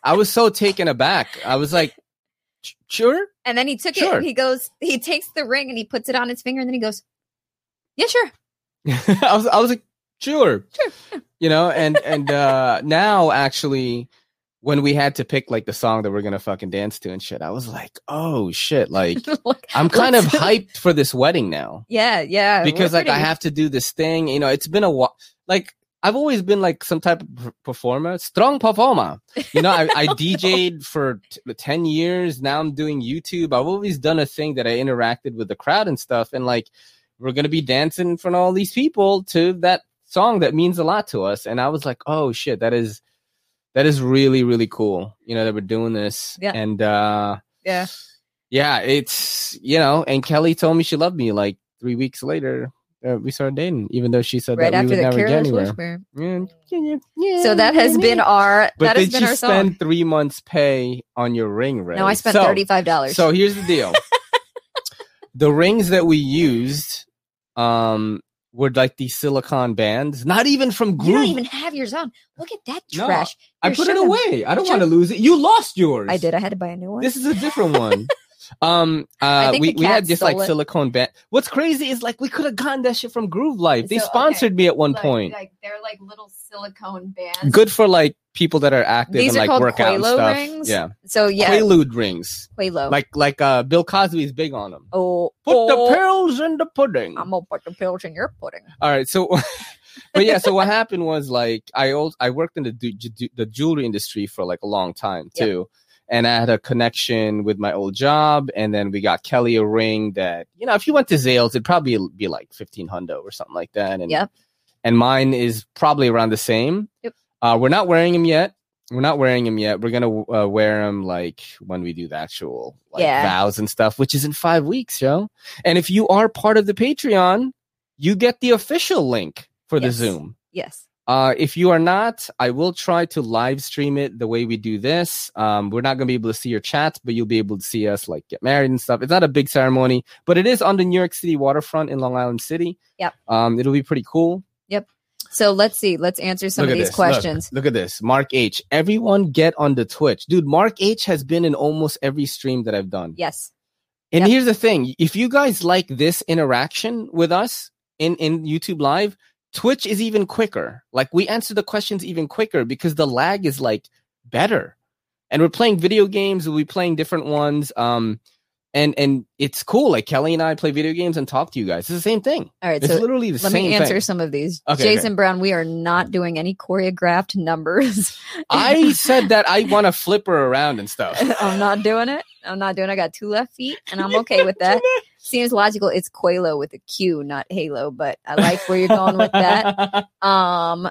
[SPEAKER 1] I was so taken aback. I was like, "Sh- sure?
[SPEAKER 2] And then he took it and he goes, he takes the ring and he puts it on his finger and then he goes, Yeah, sure.
[SPEAKER 1] I was I was like, sure.
[SPEAKER 2] Sure.
[SPEAKER 1] You know, and and uh now actually when we had to pick like the song that we're gonna fucking dance to and shit, I was like, oh shit, like I'm kind of hyped for this wedding now.
[SPEAKER 2] Yeah, yeah.
[SPEAKER 1] Because like I have to do this thing, you know, it's been a while like I've always been like some type of performer, strong performer. You know, I, I DJ'd for t- 10 years. Now I'm doing YouTube. I've always done a thing that I interacted with the crowd and stuff. And like, we're going to be dancing in front of all these people to that song that means a lot to us. And I was like, oh shit, that is, that is really, really cool. You know, that we're doing this.
[SPEAKER 2] Yeah.
[SPEAKER 1] And, uh,
[SPEAKER 2] Yeah.
[SPEAKER 1] yeah, it's, you know, and Kelly told me she loved me like three weeks later. Uh, we started dating, even though she said
[SPEAKER 2] Right
[SPEAKER 1] that we would never get anywhere. Yeah, yeah, yeah,
[SPEAKER 2] So that has been our
[SPEAKER 1] But
[SPEAKER 2] that has
[SPEAKER 1] did
[SPEAKER 2] been
[SPEAKER 1] you
[SPEAKER 2] our
[SPEAKER 1] spend
[SPEAKER 2] song.
[SPEAKER 1] three months' pay on your ring?
[SPEAKER 2] No, I spent
[SPEAKER 1] So-
[SPEAKER 2] thirty five dollars.
[SPEAKER 1] So here's the deal: the rings that we used, um, were like these silicon bands, not even from
[SPEAKER 2] you don't even have yours on. Look at that
[SPEAKER 1] No,
[SPEAKER 2] trash.
[SPEAKER 1] I put it away. I don't want to lose it. You lost yours.
[SPEAKER 2] I did. I had to buy a new one.
[SPEAKER 1] This is a different one. Um, uh, we, we had just like
[SPEAKER 2] it.
[SPEAKER 1] silicone band. What's crazy is like we could have gotten that shit from Groove Life. They
[SPEAKER 2] So, okay.
[SPEAKER 1] sponsored me at one point.
[SPEAKER 2] Like they're like little silicone bands.
[SPEAKER 1] Good for like people that are active
[SPEAKER 2] These
[SPEAKER 1] and
[SPEAKER 2] are
[SPEAKER 1] like
[SPEAKER 2] called
[SPEAKER 1] work out and stuff.
[SPEAKER 2] rings?
[SPEAKER 1] Yeah,
[SPEAKER 2] So yeah,
[SPEAKER 1] Quaalude rings.
[SPEAKER 2] Qalo.
[SPEAKER 1] Like like uh Bill Cosby's big on them.
[SPEAKER 2] oh,
[SPEAKER 1] Put
[SPEAKER 2] oh,
[SPEAKER 1] the pills in the pudding.
[SPEAKER 2] I'm gonna put the pills in your pudding.
[SPEAKER 1] All right, so but yeah, so what happened was like I old, I worked in the the jewelry industry for like a long time
[SPEAKER 2] Yep.
[SPEAKER 1] And I had a connection with my old job, and then we got Kelly a ring that you know if you went to Zales, it'd probably be like fifteen hundo or something like that. And
[SPEAKER 2] Yep.
[SPEAKER 1] and mine is probably around the same.
[SPEAKER 2] Yep.
[SPEAKER 1] Uh, we're not wearing them yet. We're not wearing them yet. We're gonna uh, wear them like when we do the actual like,
[SPEAKER 2] Yeah.
[SPEAKER 1] vows and stuff, which is in five weeks, yo. And if you are part of the Patreon, you get the official link for the Zoom.
[SPEAKER 2] Yes.
[SPEAKER 1] Uh, if you are not, I will try to live stream it the way we do this. Um, we're not gonna be able to see your chats, but you'll be able to see us like get married and stuff. It's not a big ceremony, but it is on the New York City waterfront in Long Island City.
[SPEAKER 2] Yep.
[SPEAKER 1] Um, it'll be pretty cool. Yep.
[SPEAKER 2] So let's see. Let's answer some
[SPEAKER 1] Look
[SPEAKER 2] of these
[SPEAKER 1] this. Look.
[SPEAKER 2] questions.
[SPEAKER 1] Look, at this. Mark H. Everyone get on the Twitch. Dude, Mark H has been in almost every stream that I've done.
[SPEAKER 2] Yes.
[SPEAKER 1] And
[SPEAKER 2] Yep.
[SPEAKER 1] here's the thing. If you guys like this interaction with us in, in YouTube live, Twitch is even quicker. Like we answer the questions even quicker because the lag is like better. And we're playing video games, we'll be playing different ones. Um and and it's cool. Like Kelly and I play video games and talk to you guys. It's the same thing.
[SPEAKER 2] All right.
[SPEAKER 1] It's
[SPEAKER 2] So
[SPEAKER 1] literally the
[SPEAKER 2] let
[SPEAKER 1] same
[SPEAKER 2] me answer
[SPEAKER 1] thing.
[SPEAKER 2] some of these.
[SPEAKER 1] Okay,
[SPEAKER 2] Jason Brown, we are not doing any choreographed numbers.
[SPEAKER 1] I said that I want to flip her around and stuff.
[SPEAKER 2] I'm not doing it. I'm not doing. it. I got two left feet, and I'm okay with that. Seems logical. It's Qalo with a Q, not Halo, but I like where you're going with that. Um,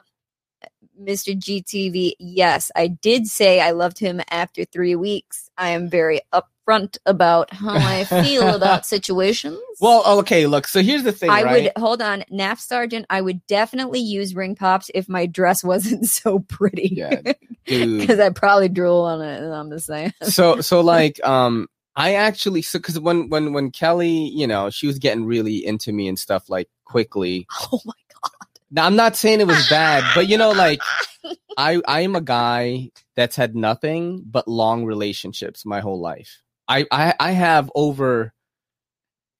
[SPEAKER 2] Mr. GTV, yes, I did say I loved him after three weeks. I am very up upfront about how I feel about situations.
[SPEAKER 1] Well, okay, look. So here's the thing,
[SPEAKER 2] I
[SPEAKER 1] right?
[SPEAKER 2] would hold on, NAF Sergeant. I would definitely use ring pops if my dress wasn't so pretty.
[SPEAKER 1] Yeah,
[SPEAKER 2] because I probably drool on it. I'm just saying.
[SPEAKER 1] so so like um I actually so because when when when Kelly you know she was getting really into me and stuff like quickly.
[SPEAKER 2] Oh my god!
[SPEAKER 1] Now I'm not saying it was bad, but you know like I I am a guy that's had nothing but long relationships my whole life. I I, I have over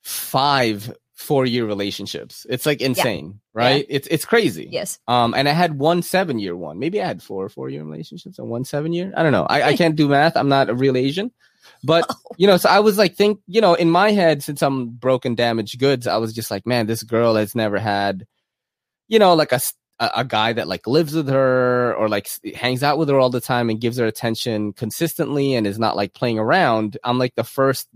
[SPEAKER 1] five four year relationships. It's like insane, right? It's it's crazy.
[SPEAKER 2] yes.
[SPEAKER 1] Um, and I had one seven year one. Maybe I had four four year relationships and one seven year. I don't know. I, I can't do math. I'm not a real Asian. But
[SPEAKER 2] Oh.
[SPEAKER 1] you know, so I was like, think, you know, in my head, since I'm broken, damaged goods, I was just like, man, this girl has never had, you know, like a a guy that like lives with her or like hangs out with her all the time and gives her attention consistently and is not like playing around. I'm like the first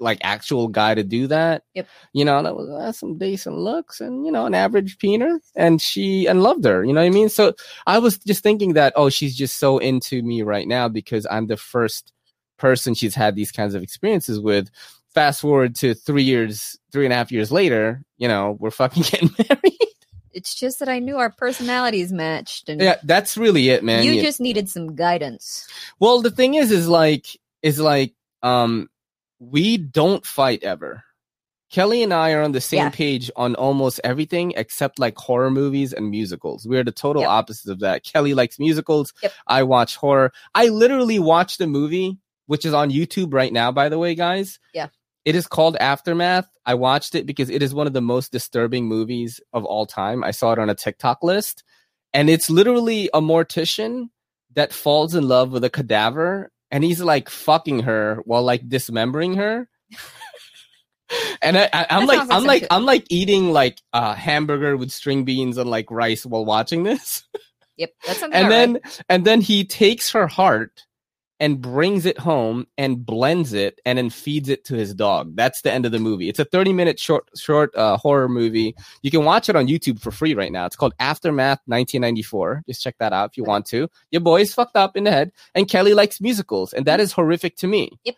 [SPEAKER 1] like actual guy to do that.
[SPEAKER 2] Yep.
[SPEAKER 1] You know, that was uh, some decent looks and you know an average peener, and she and loved her. You know what I mean? So I was just thinking that oh, she's just so into me right now because I'm the first person she's had these kinds of experiences with. Fast forward to three years, three and a half years later, you know, we're fucking getting married.
[SPEAKER 2] It's just that I knew our personalities matched, and
[SPEAKER 1] yeah, that's really it, man.
[SPEAKER 2] you
[SPEAKER 1] You-
[SPEAKER 2] just needed some guidance.
[SPEAKER 1] Well, the thing is, is like, is like, um, we don't fight ever. Kelly and I are on the same
[SPEAKER 2] Yeah.
[SPEAKER 1] page on almost everything except like horror movies and musicals. We're the total
[SPEAKER 2] Yep.
[SPEAKER 1] opposites of that. Kelly likes musicals.
[SPEAKER 2] Yep.
[SPEAKER 1] I watch horror. I literally watched a movie, which is on YouTube right now, by the way, guys.
[SPEAKER 2] Yeah.
[SPEAKER 1] It is called Aftermath. I watched it because it is one of the most disturbing movies of all time. I saw it on a TikTok list. And it's literally a mortician that falls in love with a cadaver and he's like fucking her while like dismembering her. and I, I, I'm like, I'm like. I'm like eating like a hamburger with string beans and like rice while watching this.
[SPEAKER 2] Yep, that's something.
[SPEAKER 1] and then, and then he takes her heart and brings it home and blends it and then feeds it to his dog. That's the end of the movie. It's a 30 minute short, short uh, horror movie. You can watch it on YouTube for free right now. It's called Aftermath 1994. Just check that out if you want to. Your boy's fucked up in the head, and Kelly likes musicals, and that is horrific to me.
[SPEAKER 2] Yep.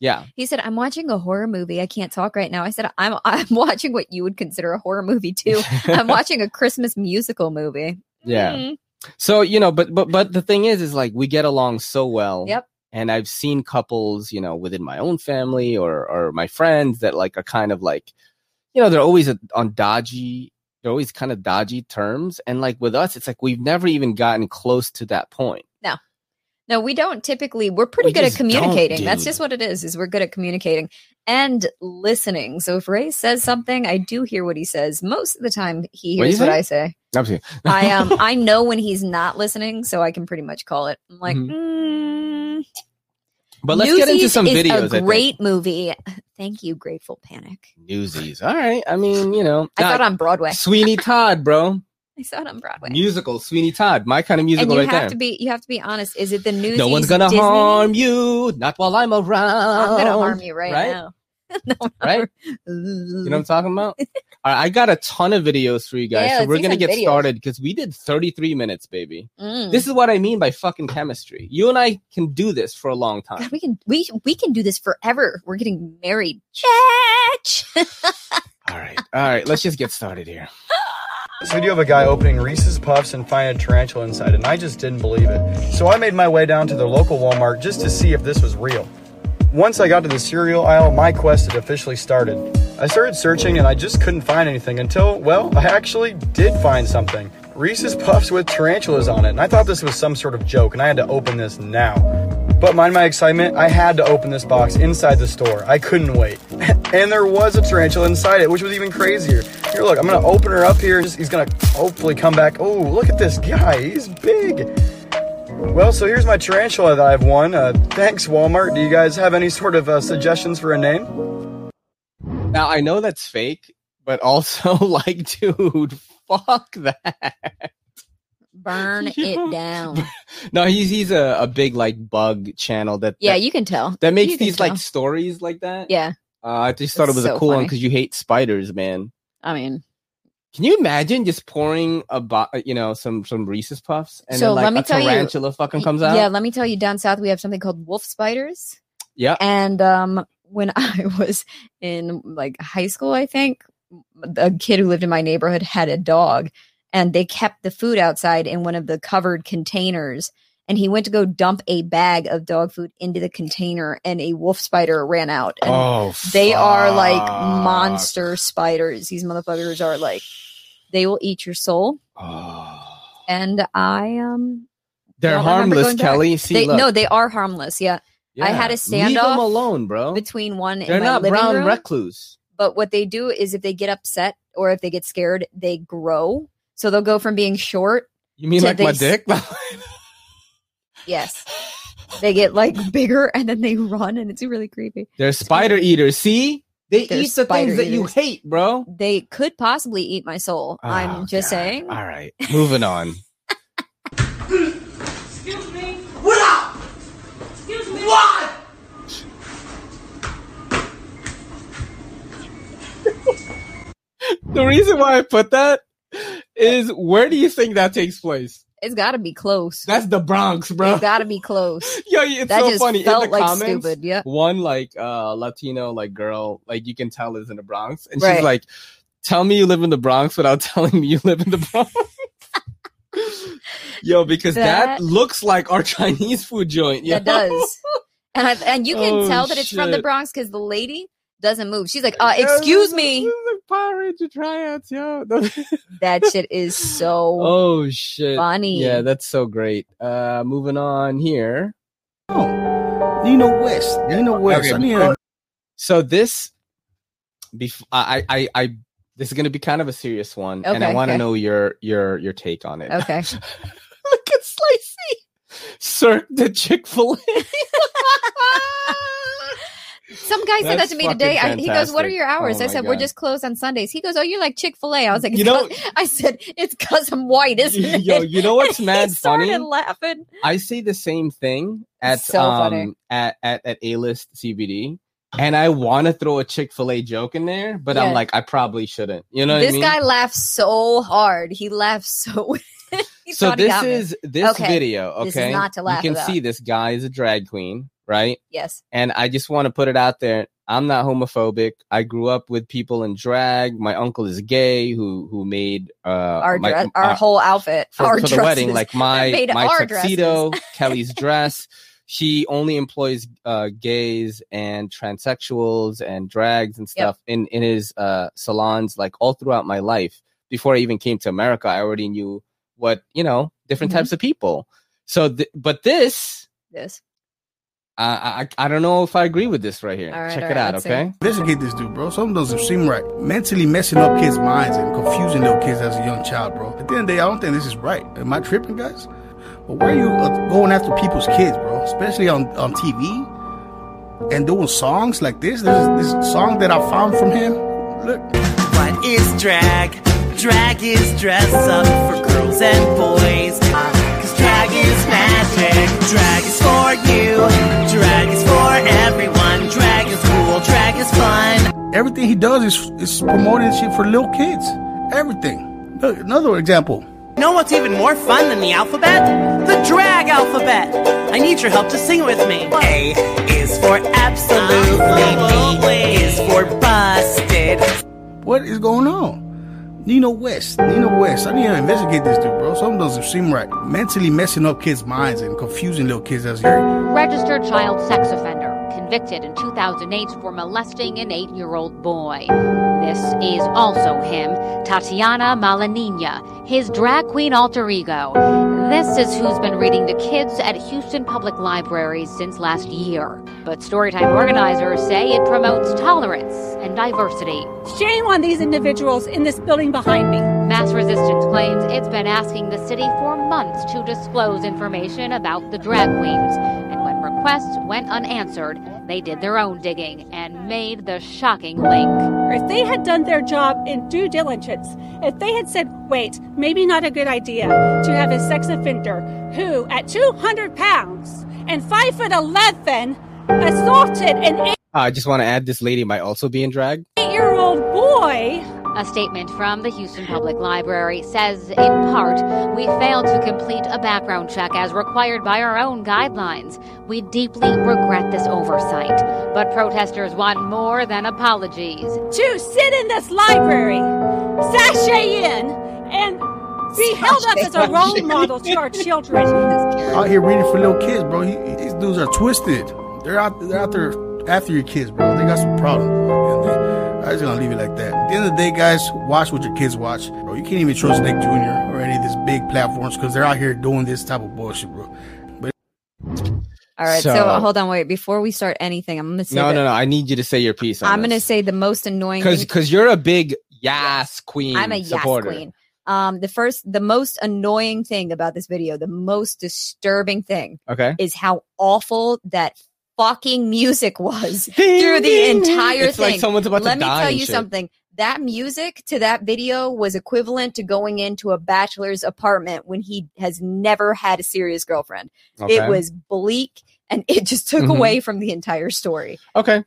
[SPEAKER 1] Yeah.
[SPEAKER 2] He said, "I'm watching a horror movie. I can't talk right now." I said, "I'm I'm watching what you would consider a horror movie too. I'm watching a Christmas musical movie."
[SPEAKER 1] Yeah.
[SPEAKER 2] Mm.
[SPEAKER 1] So you know, but but but the thing is, is like we get along so well.
[SPEAKER 2] Yep.
[SPEAKER 1] And I've seen couples, you know, within my own family or or my friends that like are kind of like, you know, they're always on dodgy. They're always kind of dodgy terms, and like with us, it's like we've never even gotten close to that point.
[SPEAKER 2] No, no, we don't typically. We're pretty
[SPEAKER 1] We
[SPEAKER 2] good at communicating. That's just what it is. Is we're good at communicating and listening. So if Ray says something, I do hear what he says. Most of the time, he
[SPEAKER 1] What
[SPEAKER 2] hears what
[SPEAKER 1] say?
[SPEAKER 2] I say.
[SPEAKER 1] Absolutely.
[SPEAKER 2] I um I know when he's not listening, so I can pretty much call it. I'm like,
[SPEAKER 1] Mhm.
[SPEAKER 2] mm,
[SPEAKER 1] But let's get into
[SPEAKER 2] Newsies
[SPEAKER 1] some videos.
[SPEAKER 2] A great movie. Thank you, Grateful Panic.
[SPEAKER 1] Newsies. All right. I mean, you know,
[SPEAKER 2] I saw it on Broadway.
[SPEAKER 1] Sweeney Todd, bro.
[SPEAKER 2] I saw it on Broadway.
[SPEAKER 1] Musical, Sweeney Todd, my kind of musical.
[SPEAKER 2] and you
[SPEAKER 1] right
[SPEAKER 2] have
[SPEAKER 1] there.
[SPEAKER 2] to be you have to be honest. Is it the news?
[SPEAKER 1] no one's gonna harm you, not while I'm around.
[SPEAKER 2] I'm gonna harm you right,
[SPEAKER 1] right?
[SPEAKER 2] now. no,
[SPEAKER 1] Right? You know what I'm talking about? All right, I got a ton of videos for you guys,
[SPEAKER 2] Yeah,
[SPEAKER 1] so we're gonna get
[SPEAKER 2] videos.
[SPEAKER 1] started because we did 33 minutes, baby.
[SPEAKER 2] Mm.
[SPEAKER 1] This is what I mean by fucking chemistry. You and I can do this for a long time.
[SPEAKER 2] God, we can we we can do this forever. We're getting married. Bitch.
[SPEAKER 1] All right, all right, let's just get started here.
[SPEAKER 3] This video of a guy opening Reese's Puffs and finding a tarantula inside, and I just didn't believe it. So I made my way down to the local Walmart just to see if this was real. Once I got to the cereal aisle, my quest had officially started. I started searching and I just couldn't find anything until, well, I actually did find something. Reese's Puffs with tarantulas on it, and I thought this was some sort of joke, and I had to open this now. But mind my excitement, I had to open this box inside the store. I couldn't wait. and there was a tarantula inside it, which was even crazier. Here, look, I'm gonna open her up here. He's gonna hopefully come back. Oh, look at this guy. He's big. Well, so here's my tarantula that I've won. Uh, thanks, Walmart. Do you guys have any sort of uh, suggestions for a name?
[SPEAKER 1] Now I know that's fake, but also like, dude, fuck that.
[SPEAKER 2] Burn
[SPEAKER 1] Yeah.
[SPEAKER 2] it down.
[SPEAKER 1] No, he's he's a, a big like bug channel that
[SPEAKER 2] Yeah,
[SPEAKER 1] that,
[SPEAKER 2] you can tell.
[SPEAKER 1] that makes
[SPEAKER 2] you can
[SPEAKER 1] these like stories like that.
[SPEAKER 2] Yeah,
[SPEAKER 1] Uh, I just thought it
[SPEAKER 2] It's
[SPEAKER 1] was a
[SPEAKER 2] so
[SPEAKER 1] cool one because you hate spiders, man.
[SPEAKER 2] I mean,
[SPEAKER 1] Can you imagine just pouring a bo- you know some some Reese's puffs and
[SPEAKER 2] So
[SPEAKER 1] then like
[SPEAKER 2] let me
[SPEAKER 1] a
[SPEAKER 2] tell you-
[SPEAKER 1] tarantula fucking comes out?
[SPEAKER 2] yeah. Let me tell you, down south we have something called wolf spiders.
[SPEAKER 1] Yeah.
[SPEAKER 2] And um, when I was in like high school, I think a kid who lived in my neighborhood had a dog, and they kept the food outside in one of the covered containers. And he went to go dump a bag of dog food into the container, and a wolf spider ran out. And
[SPEAKER 1] oh,
[SPEAKER 2] they are like monster spiders. These motherfuckers are like, they will eat your soul.
[SPEAKER 1] Oh.
[SPEAKER 2] And I um,
[SPEAKER 1] They're
[SPEAKER 2] don't
[SPEAKER 1] harmless. Kelly. See,
[SPEAKER 2] they no, they are harmless. Yeah, I had a
[SPEAKER 1] Leave them
[SPEAKER 2] standoff
[SPEAKER 1] alone, bro.
[SPEAKER 2] between one
[SPEAKER 1] They're not brown
[SPEAKER 2] room.
[SPEAKER 1] recluse.
[SPEAKER 2] but what they do is if they get upset or if they get scared, they grow. So they'll go from being short.
[SPEAKER 1] You mean like
[SPEAKER 2] they
[SPEAKER 1] my dick?
[SPEAKER 2] Yes, they get like bigger and then they run, and it's really creepy.
[SPEAKER 1] They're spider eaters. See, they
[SPEAKER 2] They're
[SPEAKER 1] eat the
[SPEAKER 2] spider
[SPEAKER 1] things that you hate, bro.
[SPEAKER 2] They could possibly eat my soul.
[SPEAKER 1] Oh,
[SPEAKER 2] I'm just
[SPEAKER 1] God.
[SPEAKER 2] saying.
[SPEAKER 1] All right, moving on.
[SPEAKER 4] Excuse me? What up? Excuse me? What?
[SPEAKER 1] The reason why I put that is where do you think that takes place?
[SPEAKER 2] It's got to be close.
[SPEAKER 1] That's the Bronx, bro.
[SPEAKER 2] It's got to be close.
[SPEAKER 1] Yo, it's
[SPEAKER 2] that
[SPEAKER 1] so funny.
[SPEAKER 2] felt
[SPEAKER 1] In the
[SPEAKER 2] like
[SPEAKER 1] comments,
[SPEAKER 2] stupid. Yeah.
[SPEAKER 1] one like uh Latino like girl, like you can tell is in the Bronx, and
[SPEAKER 2] Right.
[SPEAKER 1] she's like, "Tell me you live in the Bronx without telling me you live in the Bronx." Yo, because that,
[SPEAKER 2] That-
[SPEAKER 1] looks like our Chinese food joint. Yeah,
[SPEAKER 2] That does. And I, and you can
[SPEAKER 1] Oh,
[SPEAKER 2] tell that it's from the. Bronx because the lady doesn't move. She's like, uh, excuse me.
[SPEAKER 1] Power Ranger tryouts, yo.
[SPEAKER 2] That shit is so
[SPEAKER 1] oh shit.
[SPEAKER 2] funny.
[SPEAKER 1] Yeah, that's so great. Uh moving on here.
[SPEAKER 5] Oh, Nina West. Nina West.
[SPEAKER 1] Okay,
[SPEAKER 5] I mean,
[SPEAKER 1] So this bef- I, I I this is gonna be kind of a serious one, and I want to
[SPEAKER 2] okay.
[SPEAKER 1] know your your your take on it.
[SPEAKER 2] Okay.
[SPEAKER 1] Look at Slicey. Sir the Chick-fil-A.
[SPEAKER 2] Some guy said that to me today. I, he goes, "What are your hours?"
[SPEAKER 1] Oh
[SPEAKER 2] I said, "We're just closed on Sundays." He goes, "Oh, you're like Chick Fil A." I was like,
[SPEAKER 1] You know-
[SPEAKER 2] I said, "It's because I'm white, isn't it?"
[SPEAKER 1] Yo, you know what's
[SPEAKER 2] he
[SPEAKER 1] mad
[SPEAKER 2] started
[SPEAKER 1] funny?
[SPEAKER 2] laughing.
[SPEAKER 1] I say the same thing at
[SPEAKER 2] So
[SPEAKER 1] um at at, at A list CBD, and I want to throw a Chick Fil A joke in there, but
[SPEAKER 2] Yeah.
[SPEAKER 1] I'm like, I probably shouldn't. You know what
[SPEAKER 2] this
[SPEAKER 1] I mean?
[SPEAKER 2] guy laughs so hard. He laughs so. he
[SPEAKER 1] so
[SPEAKER 2] he
[SPEAKER 1] this
[SPEAKER 2] me.
[SPEAKER 1] is this
[SPEAKER 2] Okay.
[SPEAKER 1] video. Okay,
[SPEAKER 2] This is not to laugh
[SPEAKER 1] You can
[SPEAKER 2] about.
[SPEAKER 1] see this guy is a drag queen, right?
[SPEAKER 2] yes.
[SPEAKER 1] And I just want to put it out there. I'm not homophobic. I grew up with people in drag. My uncle is gay, who who made uh
[SPEAKER 2] Our
[SPEAKER 1] my,
[SPEAKER 2] dress, our
[SPEAKER 1] uh,
[SPEAKER 2] whole outfit,
[SPEAKER 1] for,
[SPEAKER 2] our
[SPEAKER 1] for the wedding, like my
[SPEAKER 2] made
[SPEAKER 1] my
[SPEAKER 2] our
[SPEAKER 1] tuxedo, Kelly's dress. She only employs uh, gays and transsexuals and drags and
[SPEAKER 2] Yep.
[SPEAKER 1] stuff in in his uh, salons. Like all throughout my life, before I even came to America, I already knew what you know different
[SPEAKER 2] Mhm.
[SPEAKER 1] types of people. So, th- but this,
[SPEAKER 2] This.
[SPEAKER 1] I, I I don't know if I agree with this right here.
[SPEAKER 2] All right,
[SPEAKER 1] Check
[SPEAKER 2] all
[SPEAKER 1] it
[SPEAKER 2] right,
[SPEAKER 1] out,
[SPEAKER 2] let's
[SPEAKER 1] okay?
[SPEAKER 5] investigate this dude, bro. Something doesn't seem right. Mentally messing up kids' minds and confusing little kids as a young child, bro. At the end of the day, I don't think this is right. Am I tripping, guys? But why are you uh, going after people's kids, bro? Especially on, on TV and doing songs like this. There's this song that I found from him. Look.
[SPEAKER 4] What is drag? Drag is dress up for girls and boys. Cause drag is magic. Drag is for you. Drag is for everyone. Drag is cool. Drag is fun.
[SPEAKER 5] Everything he does is, is promoting shit for little kids. Everything. Look, another example.
[SPEAKER 4] Know what's even more fun than the alphabet? The drag alphabet. I need your help to sing with me. A is for absolutely. B is for busted.
[SPEAKER 5] What is going on? Nina West. Nina West. I need to investigate this dude, bro. Something doesn't seem right. Mentally messing up kids' minds and confusing little kids as young.
[SPEAKER 6] registered child sex offender, convicted in 2008 for molesting an eight year old boy. This is also him, Tatiana Malanina, his drag queen alter ego. This is who's been reading to kids at Houston Public Libraries since last year. But Storytime organizers say it promotes tolerance and diversity.
[SPEAKER 7] Shame on these individuals in this building behind me.
[SPEAKER 6] Mass Resistance claims it's been asking the city for months to disclose information about the drag queens. And when requests went unanswered, they did their own digging and made the shocking link.
[SPEAKER 7] If they had done their job in due diligence, if they had said, wait, maybe not a good idea to have a sex offender who, at 200 pounds and 5 foot 11, assaulted an
[SPEAKER 1] I just want to add this lady might also be in drag.
[SPEAKER 7] eight year old boy.
[SPEAKER 6] A statement from the Houston Public Library says, in part, we failed to complete a background check as required by our own guidelines. We deeply regret this oversight, but protesters want more than apologies.
[SPEAKER 7] to sit in this library, sashay in, and be held up as a role model to our children.
[SPEAKER 5] Out here reading for little kids, bro. He, these dudes are twisted. They're out. They're out there after your kids, bro. They got some problems. And they, I'm just gonna leave it like that. At the end of the day, guys, watch what your kids watch, bro. You can't even trust Nick Jr. or any of these big platforms because they're out here doing this type of bullshit, bro.
[SPEAKER 2] All right, so,
[SPEAKER 1] So-
[SPEAKER 2] hold on, wait. Before we start anything, I'm gonna say
[SPEAKER 1] No,
[SPEAKER 2] that-
[SPEAKER 1] no, no. I need you to say your piece. On
[SPEAKER 2] I'm gonna say the most annoying
[SPEAKER 1] because because you're a big Yas queen.
[SPEAKER 2] I'm a yes queen. Um, the first, the most annoying thing about this video, the most disturbing thing,
[SPEAKER 1] Okay.
[SPEAKER 2] is how awful that fucking music was through the entire
[SPEAKER 1] it's
[SPEAKER 2] thing.
[SPEAKER 1] like someone's about
[SPEAKER 2] Let
[SPEAKER 1] to
[SPEAKER 2] me
[SPEAKER 1] die
[SPEAKER 2] tell you
[SPEAKER 1] shit.
[SPEAKER 2] something. That music to that video was equivalent to going into a bachelor's apartment when he has never had a serious girlfriend.
[SPEAKER 1] Okay.
[SPEAKER 2] It was bleak and it just took
[SPEAKER 1] Mhm.
[SPEAKER 2] away from the entire story.
[SPEAKER 1] okay.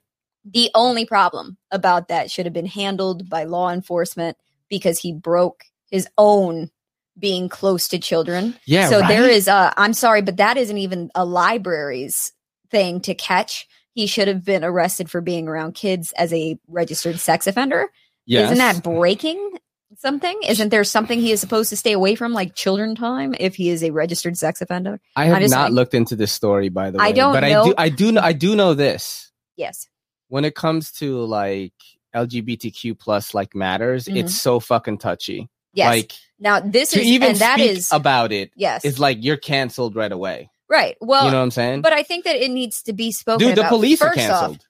[SPEAKER 2] The only problem about that should have been handled by law enforcement because he broke his own being close to children.
[SPEAKER 1] Yeah.
[SPEAKER 2] so there
[SPEAKER 1] right?
[SPEAKER 2] is a I'm sorry, but that isn't even a library's thing to catch. He should have been arrested for being around kids as a registered sex offender.
[SPEAKER 1] Yes.
[SPEAKER 2] Isn't that breaking something? Isn't there something he is supposed to stay away from, like children time, if he is a registered sex offender?
[SPEAKER 1] I have not
[SPEAKER 2] saying.
[SPEAKER 1] looked into this story, by the way.
[SPEAKER 2] I don't
[SPEAKER 1] but
[SPEAKER 2] know-
[SPEAKER 1] I do. I do. know- I do know this.
[SPEAKER 2] Yes.
[SPEAKER 1] When it comes to like LGBTQ plus like matters,
[SPEAKER 2] Mhm.
[SPEAKER 1] it's so fucking touchy.
[SPEAKER 2] Yes.
[SPEAKER 1] Like
[SPEAKER 2] now this
[SPEAKER 1] to
[SPEAKER 2] is
[SPEAKER 1] even
[SPEAKER 2] and that is
[SPEAKER 1] about it
[SPEAKER 2] yes.
[SPEAKER 1] is like you're canceled right away.
[SPEAKER 2] Right. Well,
[SPEAKER 1] you know what I'm saying?
[SPEAKER 2] but I think that it needs to be spoken
[SPEAKER 1] Dude, the
[SPEAKER 2] about.
[SPEAKER 1] police are
[SPEAKER 2] First off,
[SPEAKER 1] canceled.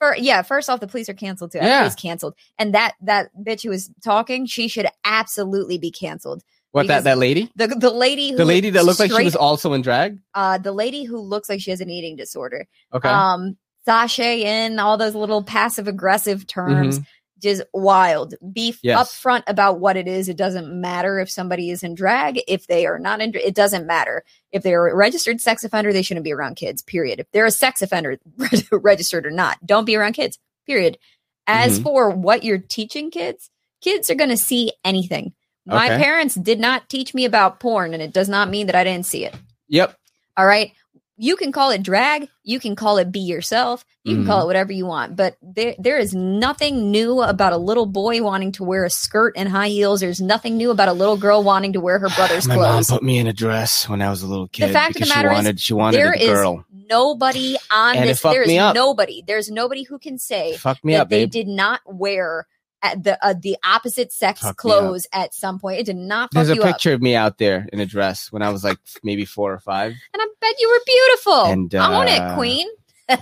[SPEAKER 2] fir- yeah, first off, the police are canceled too.
[SPEAKER 1] Yeah.
[SPEAKER 2] Everybody's canceled, and that that bitch who was talking, she should absolutely be canceled.
[SPEAKER 1] what that that lady?
[SPEAKER 2] The the lady, who
[SPEAKER 1] The lady that looked like she was also in drag.
[SPEAKER 2] uh, the lady who looks like she has an eating disorder.
[SPEAKER 1] Okay.
[SPEAKER 2] Um, sashay in all those little passive aggressive terms.
[SPEAKER 1] Mhm.
[SPEAKER 2] Just wild. Be
[SPEAKER 1] Yes.
[SPEAKER 2] upfront about what it is. It doesn't matter if somebody is in drag. If they are not in, it doesn't matter. If they're a registered sex offender, they shouldn't be around kids. Period. If they're a sex offender, registered or not, don't be around kids. Period. As
[SPEAKER 1] Mhm.
[SPEAKER 2] for what you're teaching kids, kids are going to see anything. My
[SPEAKER 1] Okay.
[SPEAKER 2] parents did not teach me about porn, and it does not mean that I didn't see it.
[SPEAKER 1] Yep.
[SPEAKER 2] All right. You can call it drag. You can call it be yourself. You can call mm-hmm. it whatever you want. But there, there is nothing new about a little boy wanting to wear a skirt and high heels. There's nothing new about a little girl wanting to wear her brother's
[SPEAKER 1] My
[SPEAKER 2] clothes.
[SPEAKER 1] mom put me in a dress when I was a little kid.
[SPEAKER 2] The fact of the matter
[SPEAKER 1] she
[SPEAKER 2] is,
[SPEAKER 1] wanted she wanted
[SPEAKER 2] There
[SPEAKER 1] a
[SPEAKER 2] is
[SPEAKER 1] girl.
[SPEAKER 2] nobody on
[SPEAKER 1] And
[SPEAKER 2] this. There is nobody. There's nobody who can say
[SPEAKER 1] Fuck me
[SPEAKER 2] that
[SPEAKER 1] up,
[SPEAKER 2] they
[SPEAKER 1] babe.
[SPEAKER 2] did not wear at the uh, the opposite sex
[SPEAKER 1] Fuck
[SPEAKER 2] clothes at some point. It did not fuck
[SPEAKER 1] There's a
[SPEAKER 2] you up.
[SPEAKER 1] picture of me out there in a dress when I was like maybe four or five.
[SPEAKER 2] And I bet you were beautiful.
[SPEAKER 1] And,
[SPEAKER 2] Own it,
[SPEAKER 1] uh,
[SPEAKER 2] queen.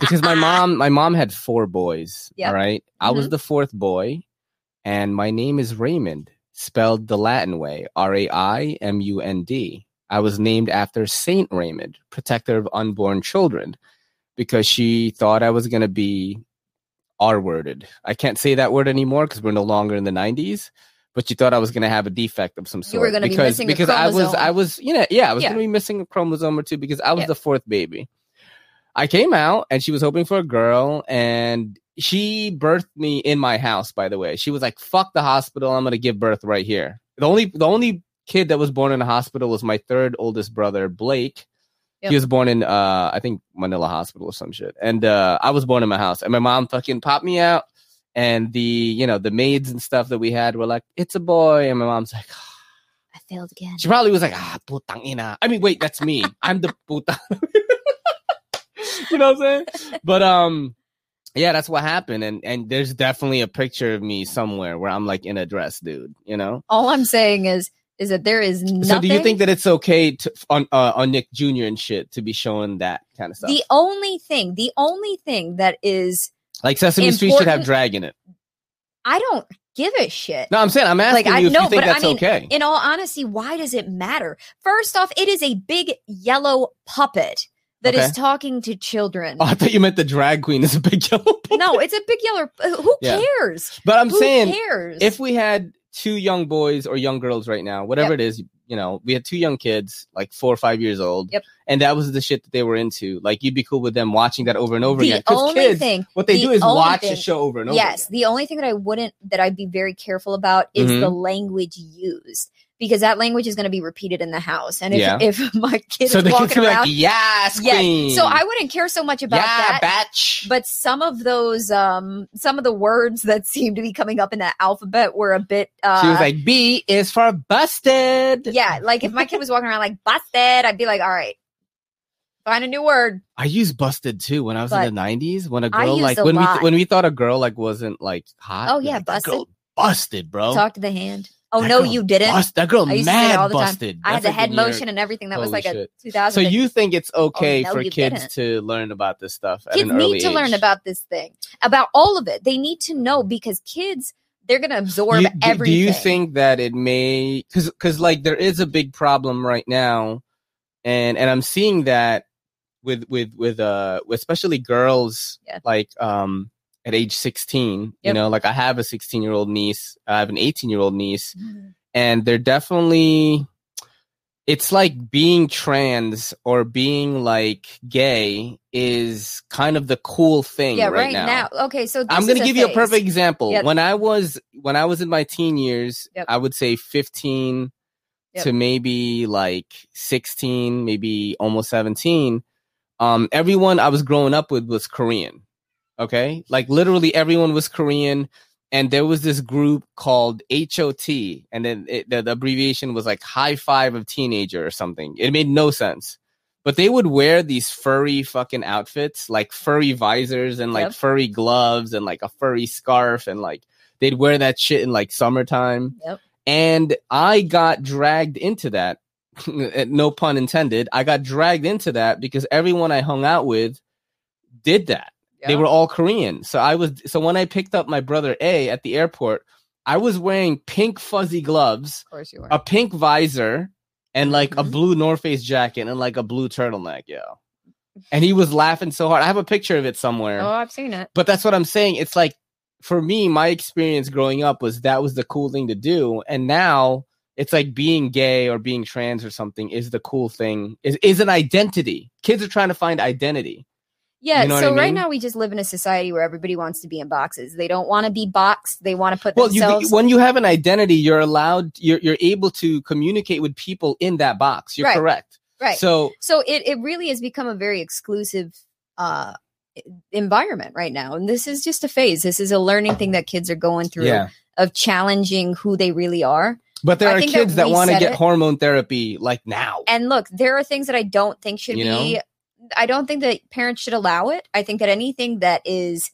[SPEAKER 1] because my mom my mom had four boys
[SPEAKER 2] Yep.
[SPEAKER 1] all right i was
[SPEAKER 2] Mhm.
[SPEAKER 1] the fourth boy and my name is raymond spelled the latin way r-a-i-m-u-n-d i was named after saint raymond protector of unborn children because she thought i was going to be r-worded i can't say that word anymore because we're no longer in the 90s but you thought i was going to have a defect of some sort
[SPEAKER 2] You were gonna be
[SPEAKER 1] because
[SPEAKER 2] missing
[SPEAKER 1] because i was i was you know yeah i was
[SPEAKER 2] Yeah.
[SPEAKER 1] going to be missing a chromosome or two because i was
[SPEAKER 2] Yeah.
[SPEAKER 1] the fourth baby I came out and she was hoping for a girl and she birthed me in my house, by the way. She was like, fuck the hospital. I'm going to give birth right here. The only, the only kid that was born in a hospital was my third oldest brother, Blake.
[SPEAKER 2] Yep.
[SPEAKER 1] He was born in, uh, I think Manila hospital or some shit. And, uh, I was born in my house and my mom fucking popped me out. And the, you know, the maids and stuff that we had were like, it's a boy. And my mom's like,
[SPEAKER 2] I failed again.
[SPEAKER 1] she probably was like, ah, putang ina. I mean, wait, that's me. I'm the puta. you know what I'm saying? But um, yeah, that's what happened. And and there's definitely a picture of me somewhere where I'm like in a dress, dude. You know.
[SPEAKER 2] All I'm saying is is that there is nothing.
[SPEAKER 1] So do you think that it's okay to on uh, on Nick Jr. and shit to be showing that kind of stuff?
[SPEAKER 2] the only thing, the only thing that is,
[SPEAKER 1] like Sesame Street should have drag in it.
[SPEAKER 2] I don't give a shit.
[SPEAKER 1] No, I'm saying I'm asking
[SPEAKER 2] I
[SPEAKER 1] you if
[SPEAKER 2] know,
[SPEAKER 1] you think
[SPEAKER 2] but I
[SPEAKER 1] that's
[SPEAKER 2] mean,
[SPEAKER 1] okay.
[SPEAKER 2] In all honesty, why does it matter? First off, it is a big yellow puppet that is
[SPEAKER 1] Okay.
[SPEAKER 2] talking to children.
[SPEAKER 1] Oh, I thought you meant the drag queen is a big yellow. boy.
[SPEAKER 2] no, it's a big yellow. Who
[SPEAKER 1] Yeah.
[SPEAKER 2] cares?
[SPEAKER 1] But I'm
[SPEAKER 2] Who
[SPEAKER 1] saying
[SPEAKER 2] cares?
[SPEAKER 1] if we had two young boys or young girls right now, whatever
[SPEAKER 2] Yep.
[SPEAKER 1] it is, you know, we had two young kids, like four or five years old.
[SPEAKER 2] Yep.
[SPEAKER 1] And that was the shit that they were into. Like you'd be cool with them watching that over and over
[SPEAKER 2] the
[SPEAKER 1] again. Because
[SPEAKER 2] only
[SPEAKER 1] kids,
[SPEAKER 2] thing
[SPEAKER 1] what they
[SPEAKER 2] the
[SPEAKER 1] do is watch
[SPEAKER 2] thing-
[SPEAKER 1] the show over and over.
[SPEAKER 2] yes
[SPEAKER 1] again.
[SPEAKER 2] the only thing that i wouldn't that i'd be very careful about is
[SPEAKER 1] Mhm.
[SPEAKER 2] the language used because that language is going to be repeated in the house and if,
[SPEAKER 1] Yeah.
[SPEAKER 2] if my kid
[SPEAKER 1] So
[SPEAKER 2] is walking around
[SPEAKER 1] like, yes, queen.
[SPEAKER 2] so i wouldn't care so much about
[SPEAKER 1] yeah,
[SPEAKER 2] that
[SPEAKER 1] batch.
[SPEAKER 2] but some of those um some of the words that seem to be coming up in that alphabet were a bit uh
[SPEAKER 1] she was like, B is for busted.
[SPEAKER 2] yeah like if my kid was walking around like busted i'd be like all right find a new word
[SPEAKER 1] I used busted too when I was
[SPEAKER 2] But
[SPEAKER 1] in the nineties. When a girl like
[SPEAKER 2] a
[SPEAKER 1] when we
[SPEAKER 2] lot.
[SPEAKER 1] when we thought a girl like wasn't like hot.
[SPEAKER 2] Oh, yeah, busted."
[SPEAKER 1] busted, bro.
[SPEAKER 2] talk to the hand oh
[SPEAKER 1] That
[SPEAKER 2] no you didn't
[SPEAKER 1] Bust, that girl
[SPEAKER 2] I used to say it
[SPEAKER 1] mad
[SPEAKER 2] all the
[SPEAKER 1] busted.
[SPEAKER 2] i had the head motion and everything that was
[SPEAKER 1] Holy
[SPEAKER 2] like a 2000
[SPEAKER 1] So you think it's okay
[SPEAKER 2] no,
[SPEAKER 1] for kids
[SPEAKER 2] didn't.
[SPEAKER 1] to learn about this stuff at
[SPEAKER 2] kids
[SPEAKER 1] an early
[SPEAKER 2] need to learn about this thing about all of it they need to know because kids they're going to absorb
[SPEAKER 1] You- do, do
[SPEAKER 2] everything
[SPEAKER 1] you think that it may because because like there is a big problem right now, and and I'm seeing that with with with uh especially girls
[SPEAKER 2] Yeah.
[SPEAKER 1] like um at age 16 you know like i have a 16 year old niece i have an 18 year old niece
[SPEAKER 2] Mhm.
[SPEAKER 1] and they're definitely it's like being trans or being like gay is kind of the cool thing
[SPEAKER 2] yeah
[SPEAKER 1] right,
[SPEAKER 2] right,
[SPEAKER 1] now.
[SPEAKER 2] now. okay so
[SPEAKER 1] I'm going to give you a perfect example.
[SPEAKER 2] Yep.
[SPEAKER 1] When I was when I was in my teen years,
[SPEAKER 2] Yep.
[SPEAKER 1] I would say 15
[SPEAKER 2] Yep.
[SPEAKER 1] to maybe like 16, maybe almost 17. Um everyone I was growing up with was Korean. Okay? Like literally everyone was Korean and there was this group called HOT and then it, the, the abbreviation was like high five of teenager or something. It made no sense. But they would wear these furry fucking outfits, like furry visors and like
[SPEAKER 2] Yep.
[SPEAKER 1] furry gloves and like a furry scarf and like they'd wear that shit in like summertime.
[SPEAKER 2] Yep.
[SPEAKER 1] And I got dragged into that. Eh, no pun intended. I got dragged into that because everyone I hung out with did that. They were all Korean. So I was so when I picked up my brother A at the airport, I was wearing pink fuzzy gloves,
[SPEAKER 2] of course you were
[SPEAKER 1] a pink visor, and like a
[SPEAKER 2] Mhm.
[SPEAKER 1] blue North Face jacket and like a blue turtleneck, yo. And he was laughing so hard. I have a picture of it somewhere.
[SPEAKER 2] oh i've seen it
[SPEAKER 1] But that's what I'm saying. It's like for me, my experience growing up was that was the cool thing to do. And now it's like being gay or being trans or something is the cool thing, is, is an identity. Kids are trying to find identity.
[SPEAKER 2] Yeah,
[SPEAKER 1] You know
[SPEAKER 2] so
[SPEAKER 1] I
[SPEAKER 2] right now we just live in a society where everybody wants to be in boxes. They don't want to be boxed. They want to put
[SPEAKER 1] Well, you, when you have an identity, you're allowed, you're, you're able to communicate with people in that box. You're
[SPEAKER 2] Right.
[SPEAKER 1] correct.
[SPEAKER 2] right.
[SPEAKER 1] So,
[SPEAKER 2] so it, it really has become a very exclusive uh environment right now. And this is just a phase. This is a learning thing that kids are going through
[SPEAKER 1] yeah.
[SPEAKER 2] of challenging who they really are.
[SPEAKER 1] But there
[SPEAKER 2] I
[SPEAKER 1] are kids
[SPEAKER 2] that
[SPEAKER 1] that want to get
[SPEAKER 2] it.
[SPEAKER 1] hormone therapy like now.
[SPEAKER 2] And look, there are things that I don't think should
[SPEAKER 1] You
[SPEAKER 2] be I don't think that parents should allow it. I think that anything that is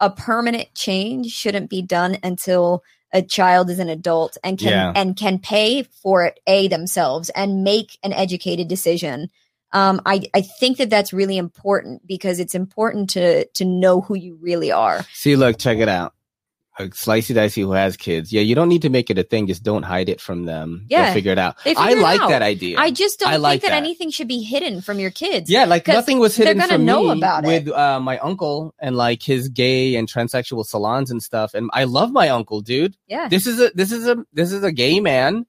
[SPEAKER 2] a permanent change shouldn't be done until a child is an adult and can
[SPEAKER 1] Yeah.
[SPEAKER 2] and can pay for it a themselves and make an educated decision. Um, I I think that that's really important because it's important to to know who you really are.
[SPEAKER 1] See, look, check it out. A slicey dicey who has kids. Yeah, you don't need to make it a thing. Just don't hide it from them. They'll
[SPEAKER 2] Yeah.
[SPEAKER 1] figure it out.
[SPEAKER 2] They
[SPEAKER 1] I
[SPEAKER 2] it
[SPEAKER 1] like
[SPEAKER 2] out.
[SPEAKER 1] that idea.
[SPEAKER 2] I just don't
[SPEAKER 1] I like
[SPEAKER 2] think that,
[SPEAKER 1] that.
[SPEAKER 2] anything should be hidden from your kids.
[SPEAKER 1] yeah, like nothing was
[SPEAKER 2] they're
[SPEAKER 1] hidden
[SPEAKER 2] gonna
[SPEAKER 1] from
[SPEAKER 2] know
[SPEAKER 1] me
[SPEAKER 2] about it.
[SPEAKER 1] with uh, my uncle and like his gay and transsexual salons and stuff. And I love my uncle, dude.
[SPEAKER 2] Yeah.
[SPEAKER 1] This is a this is a this is a gay man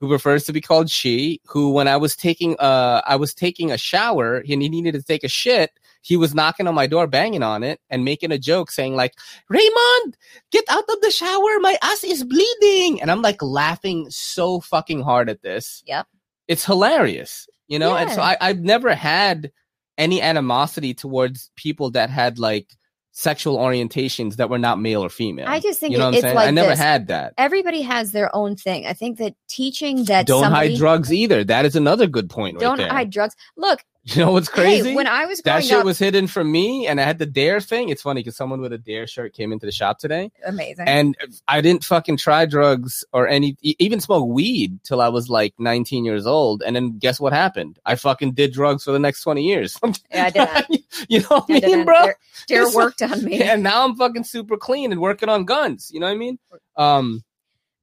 [SPEAKER 1] who prefers to be called she. Who, when I was taking uh I was taking a shower and he needed to take a shit. He was knocking on my door, banging on it, and making a joke, saying like, "Raymond, get out of the shower! My ass is bleeding!" And I'm like laughing so fucking hard at this.
[SPEAKER 2] Yep.
[SPEAKER 1] it's hilarious, you know. And so I, I've never had any animosity towards people that had like sexual orientations that were not male or female.
[SPEAKER 2] I just think
[SPEAKER 1] you know
[SPEAKER 2] it-
[SPEAKER 1] what I'm
[SPEAKER 2] it's
[SPEAKER 1] saying.
[SPEAKER 2] like
[SPEAKER 1] I never
[SPEAKER 2] this.
[SPEAKER 1] had that.
[SPEAKER 2] Everybody has their own thing. I think that teaching that
[SPEAKER 1] Don't
[SPEAKER 2] somebody,
[SPEAKER 1] hide drugs either. That is another good point
[SPEAKER 2] don't
[SPEAKER 1] there.
[SPEAKER 2] hide drugs. Look,
[SPEAKER 1] you know what's crazy?
[SPEAKER 2] hey, when I was
[SPEAKER 1] that shit
[SPEAKER 2] up,
[SPEAKER 1] was hidden from me, and I had the dare thing. It's funny because someone with a dare shirt came into the shop today,
[SPEAKER 2] amazing.
[SPEAKER 1] and I didn't fucking try drugs or any, even smoke weed till I was like 19 years old. And then guess what happened? I fucking did drugs for the next 20 years.
[SPEAKER 2] yeah, I did.
[SPEAKER 1] you know what
[SPEAKER 2] I
[SPEAKER 1] mean, bro?
[SPEAKER 2] Dare, Dare worked on me.
[SPEAKER 1] And now I'm fucking super clean and working on guns. You know what I mean? Um,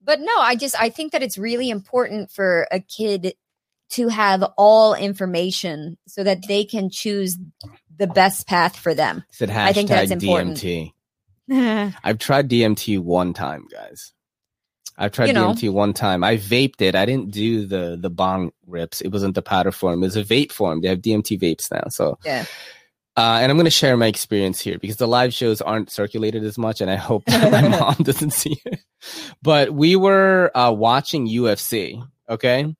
[SPEAKER 2] But no, I just I think that it's really important for a kid to have all information so that they can choose the best path for them.
[SPEAKER 1] said hashtag
[SPEAKER 2] I think that's important.
[SPEAKER 1] DMT. I've tried DMT one time, guys. I've tried
[SPEAKER 2] You know.
[SPEAKER 1] DMT one time. I vaped it. I didn't do the the bong rips. It wasn't the powder form. It was a vape form. They have DMT vapes now. So
[SPEAKER 2] Yeah.
[SPEAKER 1] Uh, and I'm going to share my experience here because the live shows aren't circulated as much, and I hope that my mom doesn't see it. But we were uh, watching UFC, okay,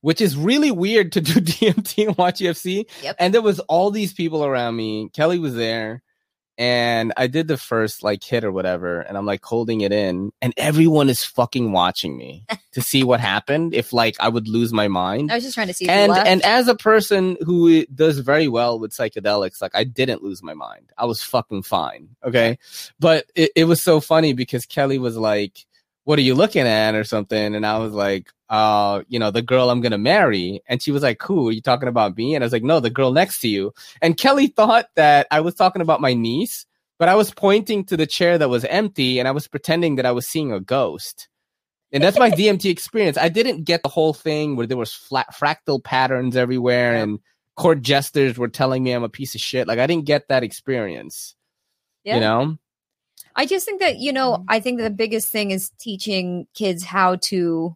[SPEAKER 1] which is really weird to do DMT and watch UFC.
[SPEAKER 2] Yep.
[SPEAKER 1] And there was all these people around me. Kelly was there, and I did the first like hit or whatever, and I'm like holding it in, and everyone is fucking watching me to see what happened. If like I would lose my mind
[SPEAKER 2] I was just trying to see.
[SPEAKER 1] And and as a person who does very well with psychedelics like i didn't lose my mind i was fucking fine okay but it, it was so funny because kelly was like what are you looking at or something and i was like uh you know the girl i'm gonna marry and she was like who are you talking about me and i was like no the girl next to you and kelly thought that i was talking about my niece but i was pointing to the chair that was empty and i was pretending that i was seeing a ghost and that's my DMT experience. I didn't get the whole thing where there was flat fractal patterns everywhere
[SPEAKER 2] Yeah.
[SPEAKER 1] and court jesters were telling me I'm a piece of shit. Like I didn't get that experience.
[SPEAKER 2] Yeah.
[SPEAKER 1] You know?
[SPEAKER 2] I just think that you
[SPEAKER 1] Mm-hmm.
[SPEAKER 2] know, I think the biggest thing is teaching kids how to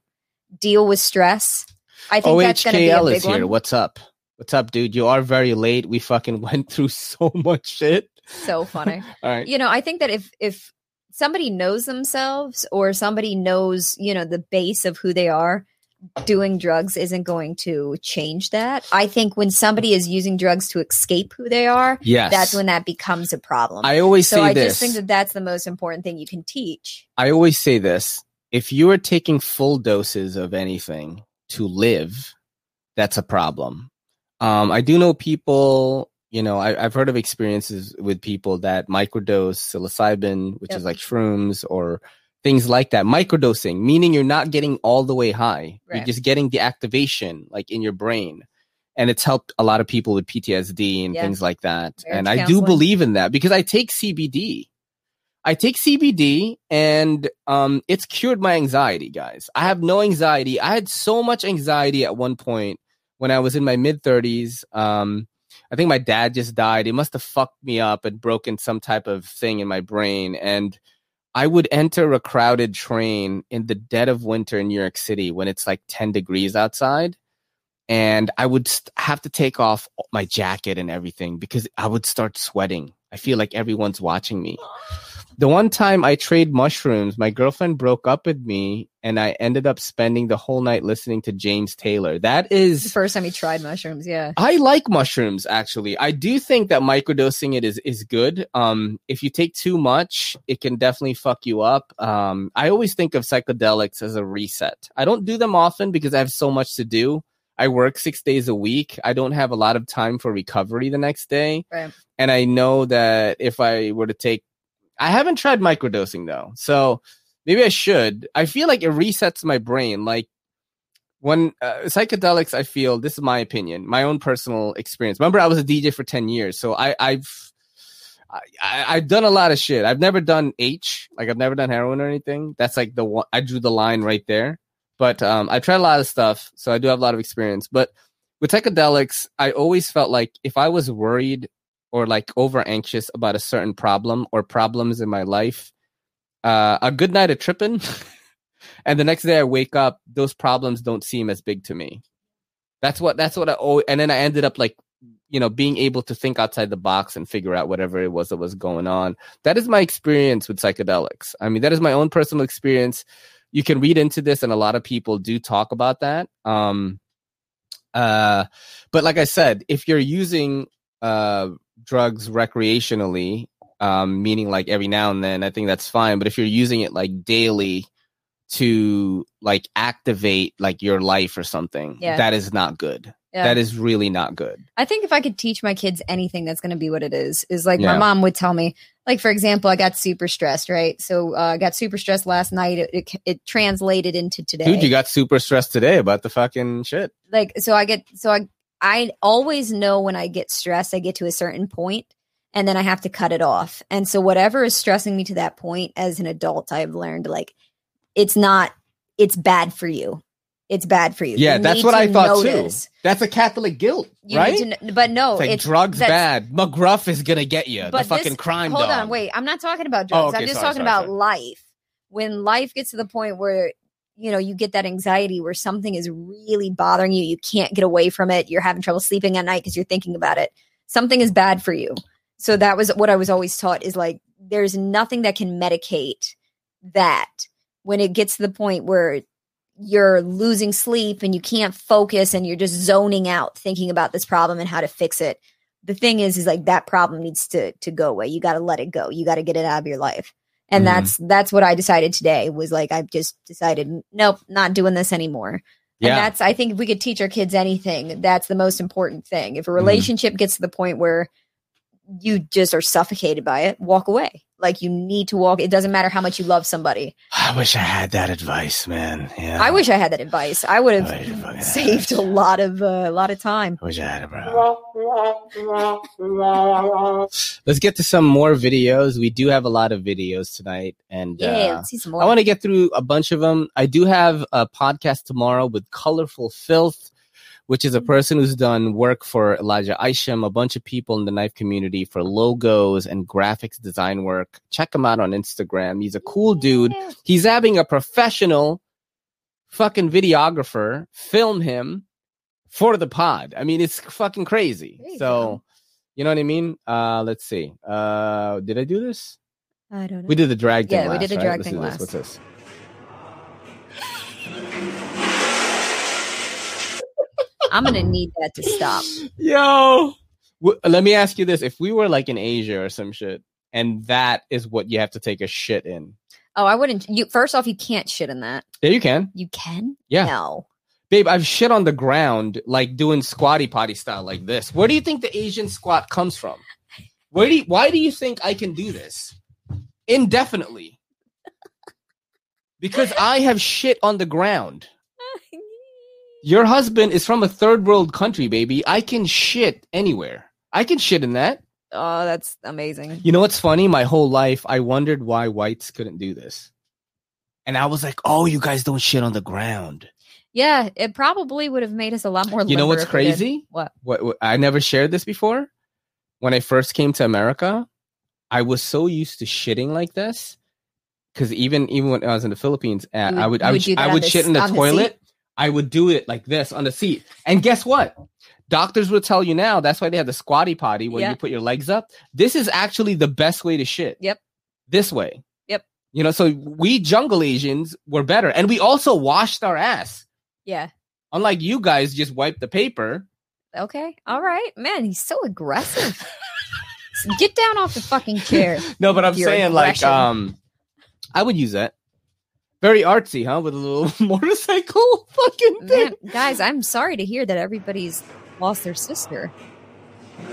[SPEAKER 2] deal with stress. I think that's going to be a big
[SPEAKER 1] is here.
[SPEAKER 2] one.
[SPEAKER 1] What's up? What's up, dude? You are very late. We fucking went through so much shit.
[SPEAKER 2] So funny.
[SPEAKER 1] All right.
[SPEAKER 2] you know, I think that if if somebody knows themselves or somebody knows, you know, the base of who they are, doing drugs isn't going to change that. I think when somebody is using drugs to escape who they are,
[SPEAKER 1] Yes.
[SPEAKER 2] that's when that becomes a problem.
[SPEAKER 1] I always
[SPEAKER 2] so
[SPEAKER 1] say
[SPEAKER 2] I
[SPEAKER 1] this.
[SPEAKER 2] just think that that's the most important thing you can teach.
[SPEAKER 1] I always say this. If you are taking full doses of anything to live, that's a problem. Um, I do know people, you know, I, I've heard of experiences with people that microdose psilocybin, which
[SPEAKER 2] Yep.
[SPEAKER 1] is like shrooms or things like that. Microdosing, meaning you're not getting all the way high. You're just getting the activation like in your brain. And it's helped a lot of people with PTSD and
[SPEAKER 2] Yeah.
[SPEAKER 1] things like that.
[SPEAKER 2] Marriage
[SPEAKER 1] and I do believe in that because I take CBD. I take CBD and um, it's cured my anxiety, guys. I have no anxiety. I had so much anxiety at one point when I was in my mid 30s. Um, I think my dad just died. It must have fucked me up and broken some type of thing in my brain. And I would enter a crowded train in the dead of winter in New York City when it's like 10 degrees outside. And I would have to take off my jacket and everything because I would start sweating. I feel like everyone's watching me. The one time I trade mushrooms, my girlfriend broke up with me and I ended up spending the whole night listening to James Taylor. That is The
[SPEAKER 2] first time he tried mushrooms, yeah.
[SPEAKER 1] I like mushrooms actually. I do think that microdosing it is is good. Um if you take too much, it can definitely fuck you up. Um I always think of psychedelics as a reset. I don't do them often because I have so much to do. I work 6 days a week. I don't have a lot of time for recovery the next day.
[SPEAKER 2] Right.
[SPEAKER 1] And I know that if I were to take I haven't tried microdosing though. So maybe I should. I feel like it resets my brain like when uh, psychedelics i feel this is my opinion my own personal experience remember i was a dj for 10 years so i i've I, I've done a lot of shit. I've never done H, like I've never done heroin or anything. That's like the one I drew the line right there. But um, I tried a lot of stuff, so I do have a lot of experience. But with psychedelics, I always felt like if I was worried or like over anxious about a certain problem or problems in my life, uh, a good night of tripping, and the next day I wake up, those problems don't seem as big to me. That's what that's what I always, and then I ended up like you know being able to think outside the box and figure out whatever it was that was going on. That is my experience with psychedelics. I mean, that is my own personal experience. You can read into this, and a lot of people do talk about that. Um, uh, but like I said, if you're using uh drugs recreationally, um, meaning like every now and then, I think that's fine. But if you're using it like daily to like activate like your life or something,
[SPEAKER 2] Yeah.
[SPEAKER 1] that is not good.
[SPEAKER 2] Yeah.
[SPEAKER 1] That is really not good.
[SPEAKER 2] I think if I could teach my kids anything, that's going to be what it is. Is like my mom would tell me, like for example, I got super stressed, right? So uh, I got super stressed last night. It, it, it translated into today.
[SPEAKER 1] Dude, you got super stressed today about the fucking shit.
[SPEAKER 2] like so I get so I I always know when I get stressed, I get to a certain point and then I have to cut it off. And so whatever is stressing me to that point as an adult, I've learned like it's not it's bad for you. It's bad for you.
[SPEAKER 1] Yeah,
[SPEAKER 2] You
[SPEAKER 1] that's what I thought
[SPEAKER 2] know
[SPEAKER 1] too. That's a Catholic guilt,
[SPEAKER 2] You
[SPEAKER 1] right?
[SPEAKER 2] need to but no,
[SPEAKER 1] it's like
[SPEAKER 2] it's
[SPEAKER 1] drugs bad. McGruff is gonna get you. The
[SPEAKER 2] But
[SPEAKER 1] fucking
[SPEAKER 2] this-
[SPEAKER 1] crime
[SPEAKER 2] Hold
[SPEAKER 1] dog.
[SPEAKER 2] on, wait. I'm not talking about
[SPEAKER 1] Oh,
[SPEAKER 2] drugs.
[SPEAKER 1] okay,
[SPEAKER 2] I'm just
[SPEAKER 1] sorry,
[SPEAKER 2] talking
[SPEAKER 1] sorry,
[SPEAKER 2] about
[SPEAKER 1] sorry.
[SPEAKER 2] life. When life gets to the point where you know, you get that anxiety where something is really bothering you, you can't get away from it, you're having trouble sleeping at night because you're thinking about it. Something is bad for you. So that was what I was always taught is like there's nothing that can medicate that when it gets to the point where you're losing sleep and you can't focus and you're just zoning out thinking about this problem and how to fix it. The thing is is like that problem needs to to go away. You got to let it go. You got to get it out of your life. And
[SPEAKER 1] Mhm.
[SPEAKER 2] that's that's what I decided today was like I've just decided nope, not doing this anymore. And
[SPEAKER 1] Yeah.
[SPEAKER 2] that's I think if we could teach our kids anything, that's the most important thing.
[SPEAKER 1] Mm-hmm.
[SPEAKER 2] If a relationship gets to the point where you just are suffocated by it, walk away. Like you need to walk. It doesn't matter how much you love somebody.
[SPEAKER 1] I wish I had that advice, man. Yeah.
[SPEAKER 2] I wish I had that advice. I would
[SPEAKER 1] I I
[SPEAKER 2] have saved a lot of uh, a lot of time.
[SPEAKER 1] I wish I had it, bro. Let's get to some more videos. We do have a lot of videos tonight, and
[SPEAKER 2] Yeah,
[SPEAKER 1] uh,
[SPEAKER 2] let's see some more.
[SPEAKER 1] I want to get through a bunch of them. I do have a podcast tomorrow with Colorful Filth, which is a person who's done work for Elijah Isham, a bunch of people in the knife community for logos and graphics design work. Check him out on Instagram. He's a cool dude. He's having a professional fucking videographer film him for the pod. I mean, it's fucking crazy.
[SPEAKER 2] You
[SPEAKER 1] so,
[SPEAKER 2] go.
[SPEAKER 1] you know what I mean? Uh, let's see. Uh, did I do this?
[SPEAKER 2] I don't know.
[SPEAKER 1] We did the drag thing.
[SPEAKER 2] Yeah, we
[SPEAKER 1] last,
[SPEAKER 2] did the
[SPEAKER 1] right?
[SPEAKER 2] drag
[SPEAKER 1] Let's
[SPEAKER 2] thing last.
[SPEAKER 1] What's this?
[SPEAKER 2] I'm gonna need that to stop.
[SPEAKER 1] Yo, w- let me ask you this: If we were like in Asia or some shit, and that is what you have to take a shit in,
[SPEAKER 2] Oh, I wouldn't. You first off, you can't shit in that.
[SPEAKER 1] yeah, you can,
[SPEAKER 2] You can.
[SPEAKER 1] Yeah.
[SPEAKER 2] No.
[SPEAKER 1] babe. I've shit on the ground, like doing squatty potty style, like this. Where do you think the Asian squat comes from? Where do you, why do you think I can do this indefinitely? Because I have shit on the ground. Your husband is from a third world country, baby. I can shit anywhere. I can shit in that.
[SPEAKER 2] Oh, that's amazing.
[SPEAKER 1] You know what's funny? My whole life, I wondered why whites couldn't do this. And I was like, oh, you guys don't shit on the ground.
[SPEAKER 2] Yeah, it probably would have made us a lot more.
[SPEAKER 1] You know what's
[SPEAKER 2] if we did.
[SPEAKER 1] crazy?
[SPEAKER 2] What?
[SPEAKER 1] What, what I never shared this before. When I first came to America, I was so used to shitting like this because even even when I was in the Philippines, uh, I
[SPEAKER 2] would-
[SPEAKER 1] I would,
[SPEAKER 2] would
[SPEAKER 1] I would shit in the toilet. I would do it like this on the seat. And guess what? Doctors will tell you now that's why they have the squatty potty where
[SPEAKER 2] Yeah.
[SPEAKER 1] you put your legs up. This is actually the best way to shit.
[SPEAKER 2] Yep.
[SPEAKER 1] This way.
[SPEAKER 2] Yep.
[SPEAKER 1] You know, so we jungle Asians were better. And we also washed our ass.
[SPEAKER 2] Yeah.
[SPEAKER 1] Unlike you guys just wipe the paper.
[SPEAKER 2] Okay. All right. Man, he's so aggressive. Get down off the fucking chair.
[SPEAKER 1] No, but I'm saying like um I would use that. Very artsy, huh? With a little motorcycle fucking thing.
[SPEAKER 2] Man, guys, I'm sorry to hear that everybody's lost their sister.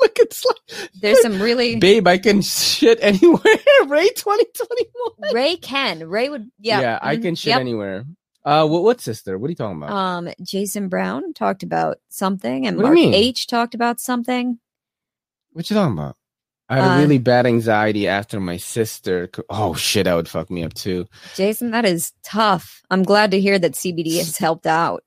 [SPEAKER 1] Look, it's like
[SPEAKER 2] There's some really
[SPEAKER 1] Babe, I can shit anywhere. Ray 2021.
[SPEAKER 2] Ray can. Ray would yeah. Yeah.
[SPEAKER 1] I
[SPEAKER 2] mhm,
[SPEAKER 1] can shit
[SPEAKER 2] yep.
[SPEAKER 1] anywhere. Uh what what sister? What are you talking about?
[SPEAKER 2] Um Jason Brown talked about something and
[SPEAKER 1] What
[SPEAKER 2] Mark? H talked about something.
[SPEAKER 1] what you talking about? I had a really bad anxiety after my sister. Oh shit, that would fuck me up too.
[SPEAKER 2] Jason, that is tough. I'm glad to hear that CBD has helped out.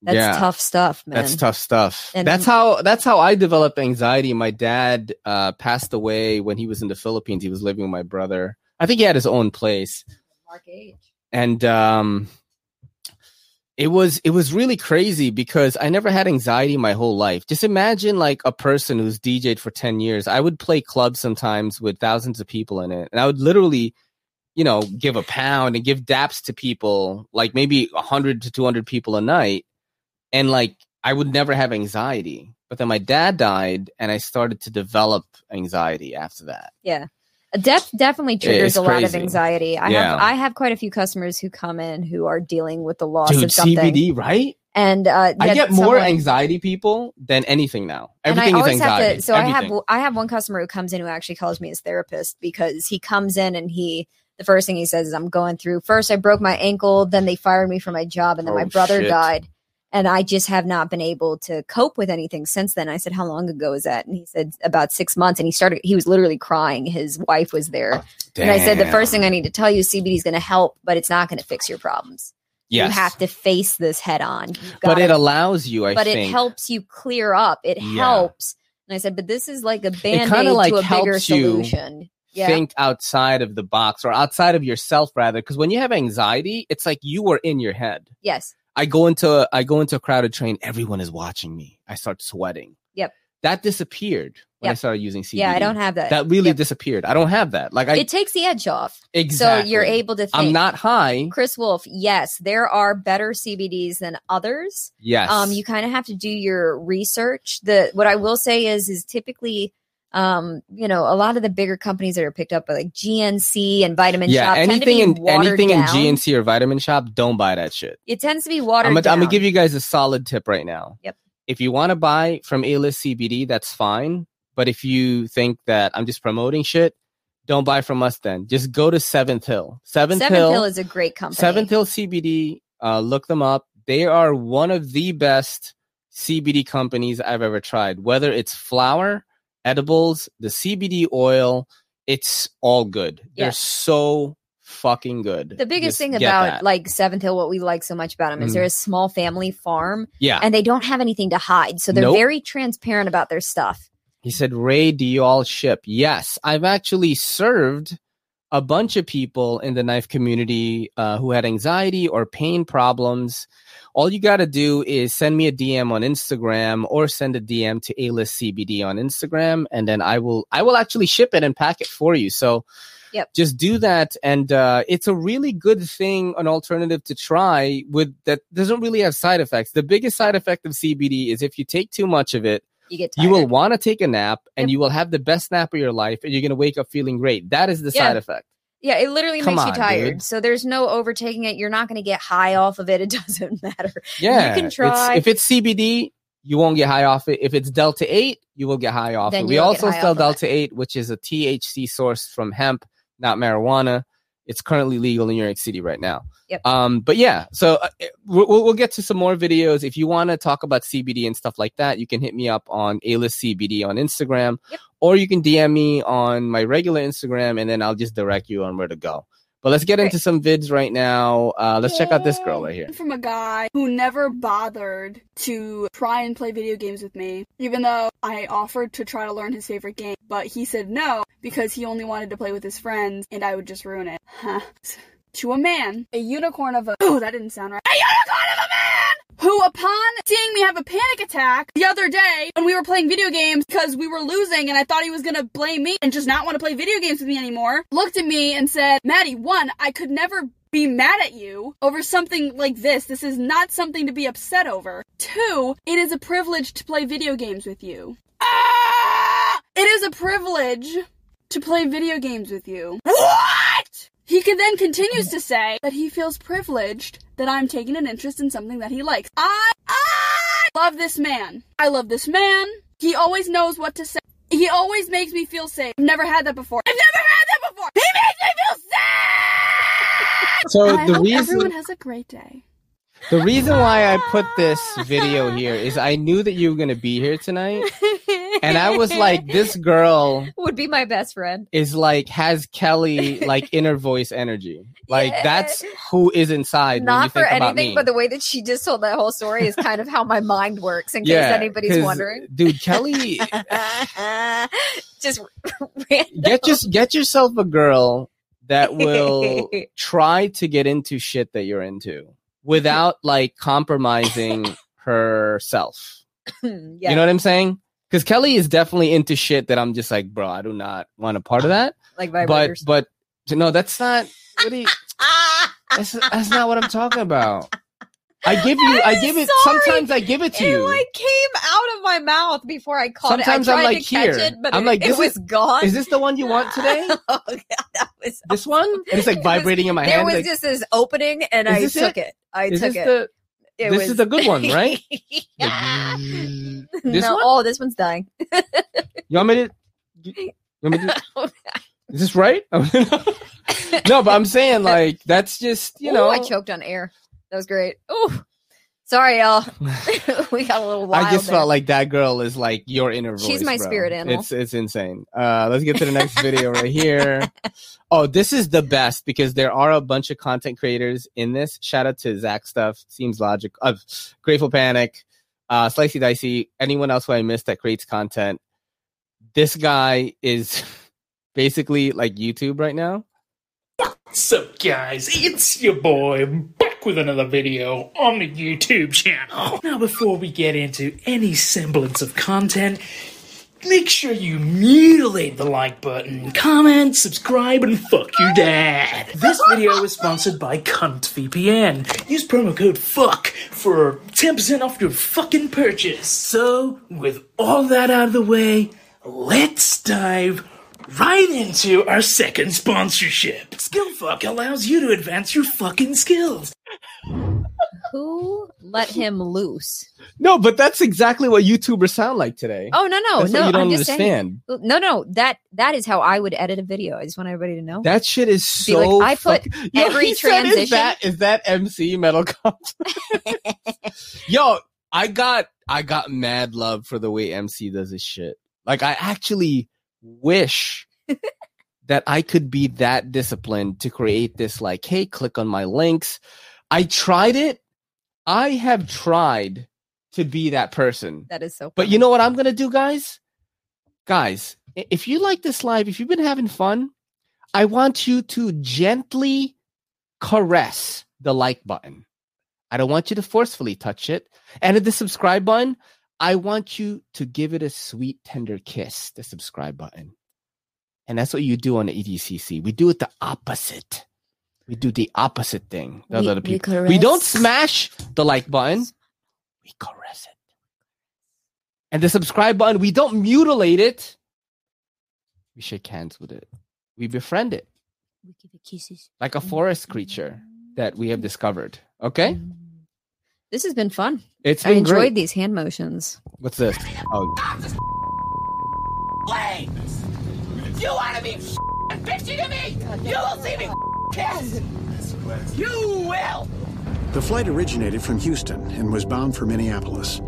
[SPEAKER 2] That's
[SPEAKER 1] Yeah.
[SPEAKER 2] tough stuff, man.
[SPEAKER 1] That's tough stuff.
[SPEAKER 2] And-
[SPEAKER 1] that's how that's how I developed anxiety. My dad uh, passed away when he was in the Philippines. He was living with my brother. I think he had his own place,
[SPEAKER 2] Mark H.
[SPEAKER 1] and um, it was it was really crazy because I never had anxiety my whole life. Just imagine like a person who's DJed for ten years. I would play clubs sometimes with thousands of people in it, and I would literally. You know, give a pound and give daps to people, like maybe hundred to two hundred people a night, and like I would never have anxiety. But then my dad died, and I started to develop anxiety after that.
[SPEAKER 2] Def definitely triggers a lot of anxiety. I
[SPEAKER 1] Yeah.
[SPEAKER 2] have I have quite a few customers who come in who are dealing with the loss
[SPEAKER 1] Dude,
[SPEAKER 2] of something.
[SPEAKER 1] CBD, right?
[SPEAKER 2] And uh,
[SPEAKER 1] I get more
[SPEAKER 2] someone-
[SPEAKER 1] anxiety people than anything now.
[SPEAKER 2] and I
[SPEAKER 1] Everything is anxiety.
[SPEAKER 2] have to. So I have I have one customer who comes in who actually calls me his therapist because he comes in and he the first thing he says is I'm going through. First I broke my ankle, then they fired me from my job, and then my
[SPEAKER 1] Oh,
[SPEAKER 2] brother
[SPEAKER 1] shit.
[SPEAKER 2] died. And I just have not been able to cope with anything since then. I said, How long ago is that? And he said, About six months. And he started, he was literally crying. His wife was there. Oh, and I said, The first thing I need to tell you, CBD is going to help, but it's not going to fix your problems.
[SPEAKER 1] yes.
[SPEAKER 2] You have to face this head on.
[SPEAKER 1] But it allows you, I
[SPEAKER 2] but
[SPEAKER 1] think.
[SPEAKER 2] it helps you clear up. It
[SPEAKER 1] Yeah.
[SPEAKER 2] helps. And I said, but this is like a band aid
[SPEAKER 1] like,
[SPEAKER 2] to a bigger solution. Yeah.
[SPEAKER 1] think outside of the box or outside of yourself rather because when you have anxiety it's like you are in your head
[SPEAKER 2] Yes.
[SPEAKER 1] I go into i go into a crowded train everyone is watching me i start sweating
[SPEAKER 2] Yep.
[SPEAKER 1] that disappeared when i started using CBD.
[SPEAKER 2] Yeah, I don't have that.
[SPEAKER 1] that really
[SPEAKER 2] Yep.
[SPEAKER 1] disappeared i don't have that like i
[SPEAKER 2] it takes the edge off.
[SPEAKER 1] exactly
[SPEAKER 2] So you're able to think.
[SPEAKER 1] i'm not high
[SPEAKER 2] Chris Wolf, yes, there are better CBDs than others.
[SPEAKER 1] yes
[SPEAKER 2] Um, you kind of have to do your research. The what I will say is is typically um, you know, a lot of the bigger companies that are picked up by like GNC and Vitamin
[SPEAKER 1] yeah
[SPEAKER 2] Shop tend to
[SPEAKER 1] anything
[SPEAKER 2] be
[SPEAKER 1] in anything
[SPEAKER 2] down.
[SPEAKER 1] in gnc or vitamin shop don't buy that shit
[SPEAKER 2] It tends to be watered
[SPEAKER 1] I'm gonna, I'm gonna give you guys a solid tip right now.
[SPEAKER 2] Yep.
[SPEAKER 1] If you want to buy from A List CBD, that's fine. But if you think that I'm just promoting shit, don't buy from us. Then just go to Seventh Hill. Seventh,
[SPEAKER 2] Seventh
[SPEAKER 1] Hill,
[SPEAKER 2] Hill is a great company.
[SPEAKER 1] Seventh Hill CBD. Uh, look them up. They are one of the best CBD companies I've ever tried. Whether it's flour, edibles, the CBD oil, it's all good.
[SPEAKER 2] Yeah.
[SPEAKER 1] They're so fucking good.
[SPEAKER 2] The biggest
[SPEAKER 1] Just
[SPEAKER 2] thing about
[SPEAKER 1] that.
[SPEAKER 2] like Seventh Hill, what we like so much about them is they're a small family farm
[SPEAKER 1] yeah,
[SPEAKER 2] and they don't have anything to hide. So they're
[SPEAKER 1] Nope.
[SPEAKER 2] very transparent about their stuff.
[SPEAKER 1] He said, Ray, do you all ship? Yes, I've actually served a bunch of people in the knife community uh, who had anxiety or pain problems. All you got to do is send me a DM on Instagram or send a DM to A List CBD on Instagram, and then I will I will actually ship it and pack it for you. So.
[SPEAKER 2] Yep.
[SPEAKER 1] Just do that, and uh, it's a really good thing, an alternative to try with that doesn't really have side effects. The biggest side effect of CBD is if you take too much of it,
[SPEAKER 2] You get tired.
[SPEAKER 1] you will want to take a nap and
[SPEAKER 2] Yep.
[SPEAKER 1] you will have the best nap of your life and you're going to wake up feeling great. That is the
[SPEAKER 2] Yeah.
[SPEAKER 1] side effect.
[SPEAKER 2] Yeah, it literally
[SPEAKER 1] Come
[SPEAKER 2] makes you tired.
[SPEAKER 1] dude.
[SPEAKER 2] So there's no overtaking it. You're not going to get high off of it. It doesn't matter.
[SPEAKER 1] Yeah.
[SPEAKER 2] You can
[SPEAKER 1] It's-
[SPEAKER 2] try.
[SPEAKER 1] if it's CBD, you won't get high off it. If it's Delta 8, you will get high off
[SPEAKER 2] Then
[SPEAKER 1] it. We also sell Delta 8, which is a THC source from hemp, not marijuana. It's currently legal in New York City right now.
[SPEAKER 2] Yep.
[SPEAKER 1] Um, but yeah, so uh, we'll, we'll we'll get to some more videos. If you want to talk about CBD and stuff like that, you can hit me up on A List CBD on Instagram,
[SPEAKER 2] Yep.
[SPEAKER 1] Or you can DM me on my regular Instagram, and then I'll just direct you on where to go. But let's get
[SPEAKER 2] Great.
[SPEAKER 1] into some vids right now. Uh, let's check out this girl right here.
[SPEAKER 8] From a guy who never bothered to try and play video games with me, even though I offered to try to learn his favorite game, but he said no because he only wanted to play with his friends and I would just ruin it. To a man, a unicorn of a. Oh, that didn't sound right. A unicorn of a man! Who, upon seeing me have a panic attack the other day when we were playing video games because we were losing and I thought he was gonna blame me and just not want to play video games with me anymore, looked at me and said, Maddie, one, I could never be mad at you over something like this. This is not something to be upset over. Two, it is a privilege to play video games with you. Ah! It is a privilege to play video games with you. He can then continues to say that he feels privileged that I'm taking an interest in something that he likes. I, I love this man. I love this man. He always knows what to say. He always makes me feel safe. I've never had that before. I've never had that before. He makes me feel safe.
[SPEAKER 1] So
[SPEAKER 8] I
[SPEAKER 1] the
[SPEAKER 8] hope
[SPEAKER 1] reason
[SPEAKER 8] everyone has a great day.
[SPEAKER 1] the reason why I put this video here is I knew that you were gonna be here tonight, and I was like, this girl
[SPEAKER 2] would be my best friend.
[SPEAKER 1] is like has Kelly like inner voice energy. Like
[SPEAKER 2] Yeah.
[SPEAKER 1] that's who is inside. when you
[SPEAKER 2] Not for
[SPEAKER 1] about
[SPEAKER 2] anything, but the way that she just told that whole story is kind of how my mind works. In case anybody's wondering,
[SPEAKER 1] dude, Kelly,
[SPEAKER 2] just random.
[SPEAKER 1] get just get yourself a girl that will try to get into shit that you're into without like compromising herself.
[SPEAKER 2] yeah.
[SPEAKER 1] You know what I'm saying? Because Kelly is definitely into shit that I'm just like, bro, I do not want a part of that.
[SPEAKER 2] like
[SPEAKER 1] But
[SPEAKER 2] vibrators.
[SPEAKER 1] but no, that's not. What you, that's that's not what I'm talking about. I give you, I give it.
[SPEAKER 2] sorry.
[SPEAKER 1] Sometimes I give it to
[SPEAKER 2] it
[SPEAKER 1] you.
[SPEAKER 2] like came out of my mouth before I caught
[SPEAKER 1] Sometimes
[SPEAKER 2] it. I
[SPEAKER 1] I'm like, here.
[SPEAKER 2] it, but
[SPEAKER 1] I'm
[SPEAKER 2] it,
[SPEAKER 1] like,
[SPEAKER 2] it
[SPEAKER 1] this
[SPEAKER 2] was gone.
[SPEAKER 1] Is this the one you want today?
[SPEAKER 2] oh god, that was
[SPEAKER 1] This one? And it's like
[SPEAKER 2] It was-
[SPEAKER 1] vibrating in my
[SPEAKER 2] there
[SPEAKER 1] hand.
[SPEAKER 2] was
[SPEAKER 1] like,
[SPEAKER 2] just this opening, and I took
[SPEAKER 1] it?
[SPEAKER 2] it. I
[SPEAKER 1] is
[SPEAKER 2] took it.
[SPEAKER 1] the?
[SPEAKER 2] It
[SPEAKER 1] this
[SPEAKER 2] was
[SPEAKER 1] is the good one, right?
[SPEAKER 2] yeah.
[SPEAKER 1] This
[SPEAKER 2] no,
[SPEAKER 1] one?
[SPEAKER 2] oh, this one's dying.
[SPEAKER 1] You want me to? You want me to? Oh, is this right? no, but I'm saying like that's just you
[SPEAKER 2] Ooh,
[SPEAKER 1] know.
[SPEAKER 2] I choked on air. That was great. Oh, sorry, y'all. we got a little wild.
[SPEAKER 1] I just
[SPEAKER 2] there.
[SPEAKER 1] felt like that girl is like your inner voice.
[SPEAKER 2] She's my
[SPEAKER 1] bro.
[SPEAKER 2] spirit animal.
[SPEAKER 1] It's it's insane. Uh, let's get to the next video right here. Oh, this is the best because there are a bunch of content creators in this. Shout out to Zach Stuff, Seems Logic, uh, Grateful Panic, uh, Slicey Dicey, anyone else who I missed that creates content. This guy is basically like YouTube right now.
[SPEAKER 9] What's up, guys? It's your boy back with another video on the YouTube channel. Now, before we get into any semblance of content, make sure you mutilate the like button, comment, subscribe, and fuck your dad. This video is sponsored by Cunt VPN. Use promo code FUCK for 10% off your fucking purchase. So, with all that out of the way, let's dive right into our second sponsorship. Skillfuck allows you to advance your fucking skills.
[SPEAKER 2] Who let him loose?
[SPEAKER 1] No, but that's exactly what YouTubers sound like today.
[SPEAKER 2] Oh no, no,
[SPEAKER 1] That's
[SPEAKER 2] no!
[SPEAKER 1] you don't
[SPEAKER 2] I'm just saying.
[SPEAKER 1] understand.
[SPEAKER 2] No, no, that that is how I would edit a video. I just want everybody to know.
[SPEAKER 1] That shit is
[SPEAKER 2] Be
[SPEAKER 1] so.
[SPEAKER 2] like, I put
[SPEAKER 1] fuck- Yo,
[SPEAKER 2] every
[SPEAKER 1] said,
[SPEAKER 2] transition-
[SPEAKER 1] Is that is that MC Metal? Yo, I got I got mad love for the way MC does his shit. Like I actually wish that I could be that disciplined to create this. Like, hey, click on my links. I tried it. I have tried to be that person.
[SPEAKER 2] that is so.
[SPEAKER 1] But you know what I'm gonna do, guys? Guys, if you like this live, if you've been having fun, I want you to gently caress the like button. I don't want you to forcefully touch it. And at the subscribe button, I want you to give it a sweet, tender kiss, the subscribe button. And that's what you do on the EDCC. We do it the opposite. We do the opposite thing. The
[SPEAKER 2] We-
[SPEAKER 1] other people. We don't smash the like button. We caress it. And the subscribe button, we don't mutilate it. We shake hands with it. We befriend it
[SPEAKER 2] We give it kisses.
[SPEAKER 1] like a forest creature that we have discovered. Okay?
[SPEAKER 2] This has been fun.
[SPEAKER 1] It's
[SPEAKER 2] I
[SPEAKER 1] been
[SPEAKER 2] enjoyed
[SPEAKER 1] great.
[SPEAKER 2] these hand motions.
[SPEAKER 1] What's this? Oh,
[SPEAKER 4] Flames! You wanna be bitchy to me? You will see me kiss! You will!
[SPEAKER 10] The flight originated from Houston and was bound for Minneapolis.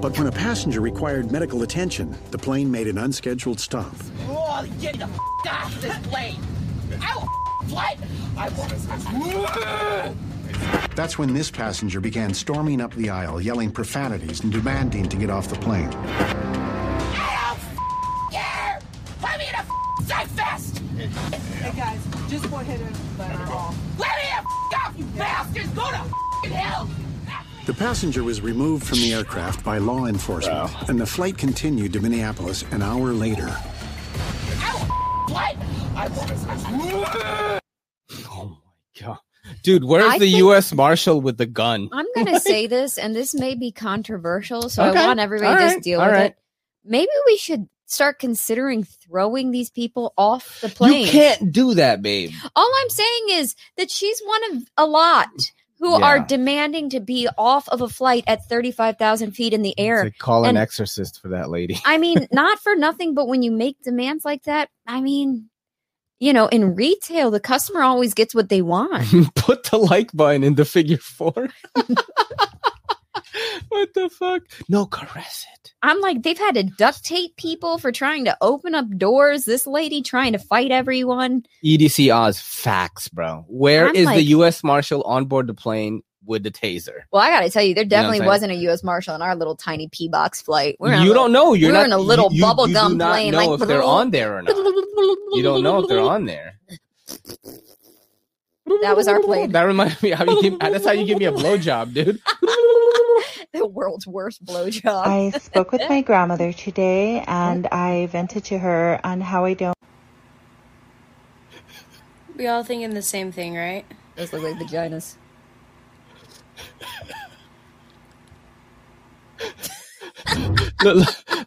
[SPEAKER 10] But when a passenger required medical attention, the plane made an unscheduled stop.
[SPEAKER 4] Oh, get the off this plane! I will flight! I will.
[SPEAKER 10] That's when this passenger began storming up the aisle, yelling profanities and demanding to get off the plane.
[SPEAKER 4] I don't care! Put me in a safe vest!
[SPEAKER 11] Hey guys, just go ahead and let her off.
[SPEAKER 4] Let me the off, you bastards! Go to hell!
[SPEAKER 10] The passenger was removed from the aircraft by law enforcement, and the flight continued to Minneapolis an hour later.
[SPEAKER 4] I flight! I will.
[SPEAKER 1] oh my god. Dude, where's
[SPEAKER 2] I
[SPEAKER 1] the
[SPEAKER 2] think-
[SPEAKER 1] US Marshal with the gun?
[SPEAKER 2] I'm going to say this, and this may be controversial, so
[SPEAKER 1] Okay.
[SPEAKER 2] I want everybody
[SPEAKER 1] All
[SPEAKER 2] to
[SPEAKER 1] right.
[SPEAKER 2] just deal
[SPEAKER 1] All
[SPEAKER 2] with
[SPEAKER 1] right.
[SPEAKER 2] it. Maybe we should start considering throwing these people off the plane.
[SPEAKER 1] You can't do that, babe.
[SPEAKER 2] All I'm saying is that she's one of a lot who
[SPEAKER 1] Yeah.
[SPEAKER 2] are demanding to be off of a flight at 35,000 feet in the air.
[SPEAKER 1] To call
[SPEAKER 2] And-
[SPEAKER 1] an exorcist for that lady.
[SPEAKER 2] I mean, not for nothing, but when you make demands like that, I mean, you know, in retail, the customer always gets what they want.
[SPEAKER 1] Put the like button in the figure four. what the fuck? No, caress it.
[SPEAKER 2] I'm like, they've had to duct tape people for trying to open up doors. This lady trying to fight everyone.
[SPEAKER 1] EDC Oz facts, bro. Where
[SPEAKER 2] I'm
[SPEAKER 1] is the US Marshal on board the plane with the taser?
[SPEAKER 2] Well, I got to tell you, there
[SPEAKER 1] know what I'm
[SPEAKER 2] definitely wasn't a U.S. Marshal in our little tiny P box flight. We're
[SPEAKER 1] you don't know. You're
[SPEAKER 2] we're
[SPEAKER 1] not
[SPEAKER 2] in a little
[SPEAKER 1] you, you-
[SPEAKER 2] bubble
[SPEAKER 1] you
[SPEAKER 2] gum plane,
[SPEAKER 1] know
[SPEAKER 2] like
[SPEAKER 1] if they're on there or not. You don't know if they're on there.
[SPEAKER 2] That was our plane.
[SPEAKER 1] That reminds me how you give, that's how you give me a blowjob, dude.
[SPEAKER 2] the world's worst blowjob.
[SPEAKER 12] I spoke with my grandmother today and I vented to her on how I don't.
[SPEAKER 13] We all thinking the same thing, right?
[SPEAKER 2] Those look like vaginas.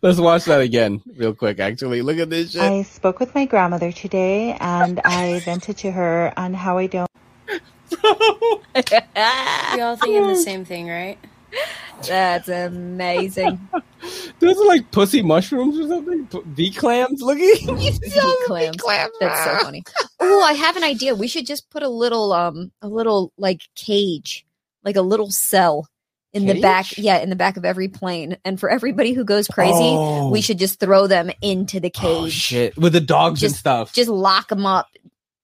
[SPEAKER 1] Let's watch that again, real quick. Actually, look at this shit.
[SPEAKER 12] I spoke with my grandmother today and I vented to her on how I don't.
[SPEAKER 13] We all thinking the same thing, right?
[SPEAKER 2] That's amazing.
[SPEAKER 1] Those are like pussy mushrooms or something. V clams. Look at
[SPEAKER 2] Bee clams. That's so funny. Oh, I have an idea. We should just put a little, um, a little like cage, like a little cell in the back. Yeah, in the back of every plane. And for everybody who goes crazy,
[SPEAKER 1] Oh.
[SPEAKER 2] we should just throw them into the cage.
[SPEAKER 1] Oh shit! With the dogs and stuff.
[SPEAKER 2] Just lock them up.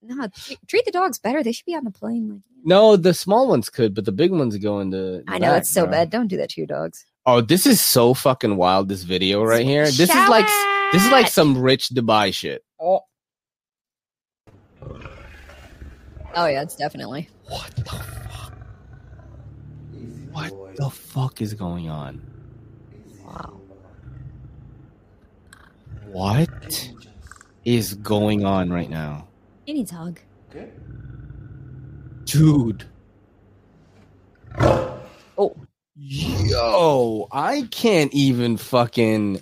[SPEAKER 2] No, treat, treat the dogs better. They should be on the plane. Like,
[SPEAKER 1] No, the small ones could, but the big ones go in the.
[SPEAKER 2] I know
[SPEAKER 1] back,
[SPEAKER 2] it's so
[SPEAKER 1] bro.
[SPEAKER 2] bad. Don't do that to your dogs.
[SPEAKER 1] Oh, this is so fucking wild. This video right here. This is like This is like some rich Dubai shit.
[SPEAKER 2] Oh. Oh yeah, it's definitely.
[SPEAKER 1] What the fuck What the fuck is going on?
[SPEAKER 2] Wow.
[SPEAKER 1] What is going on right now?
[SPEAKER 2] He needs a hug.
[SPEAKER 1] Dude.
[SPEAKER 2] Oh.
[SPEAKER 1] Yo, I can't even fucking.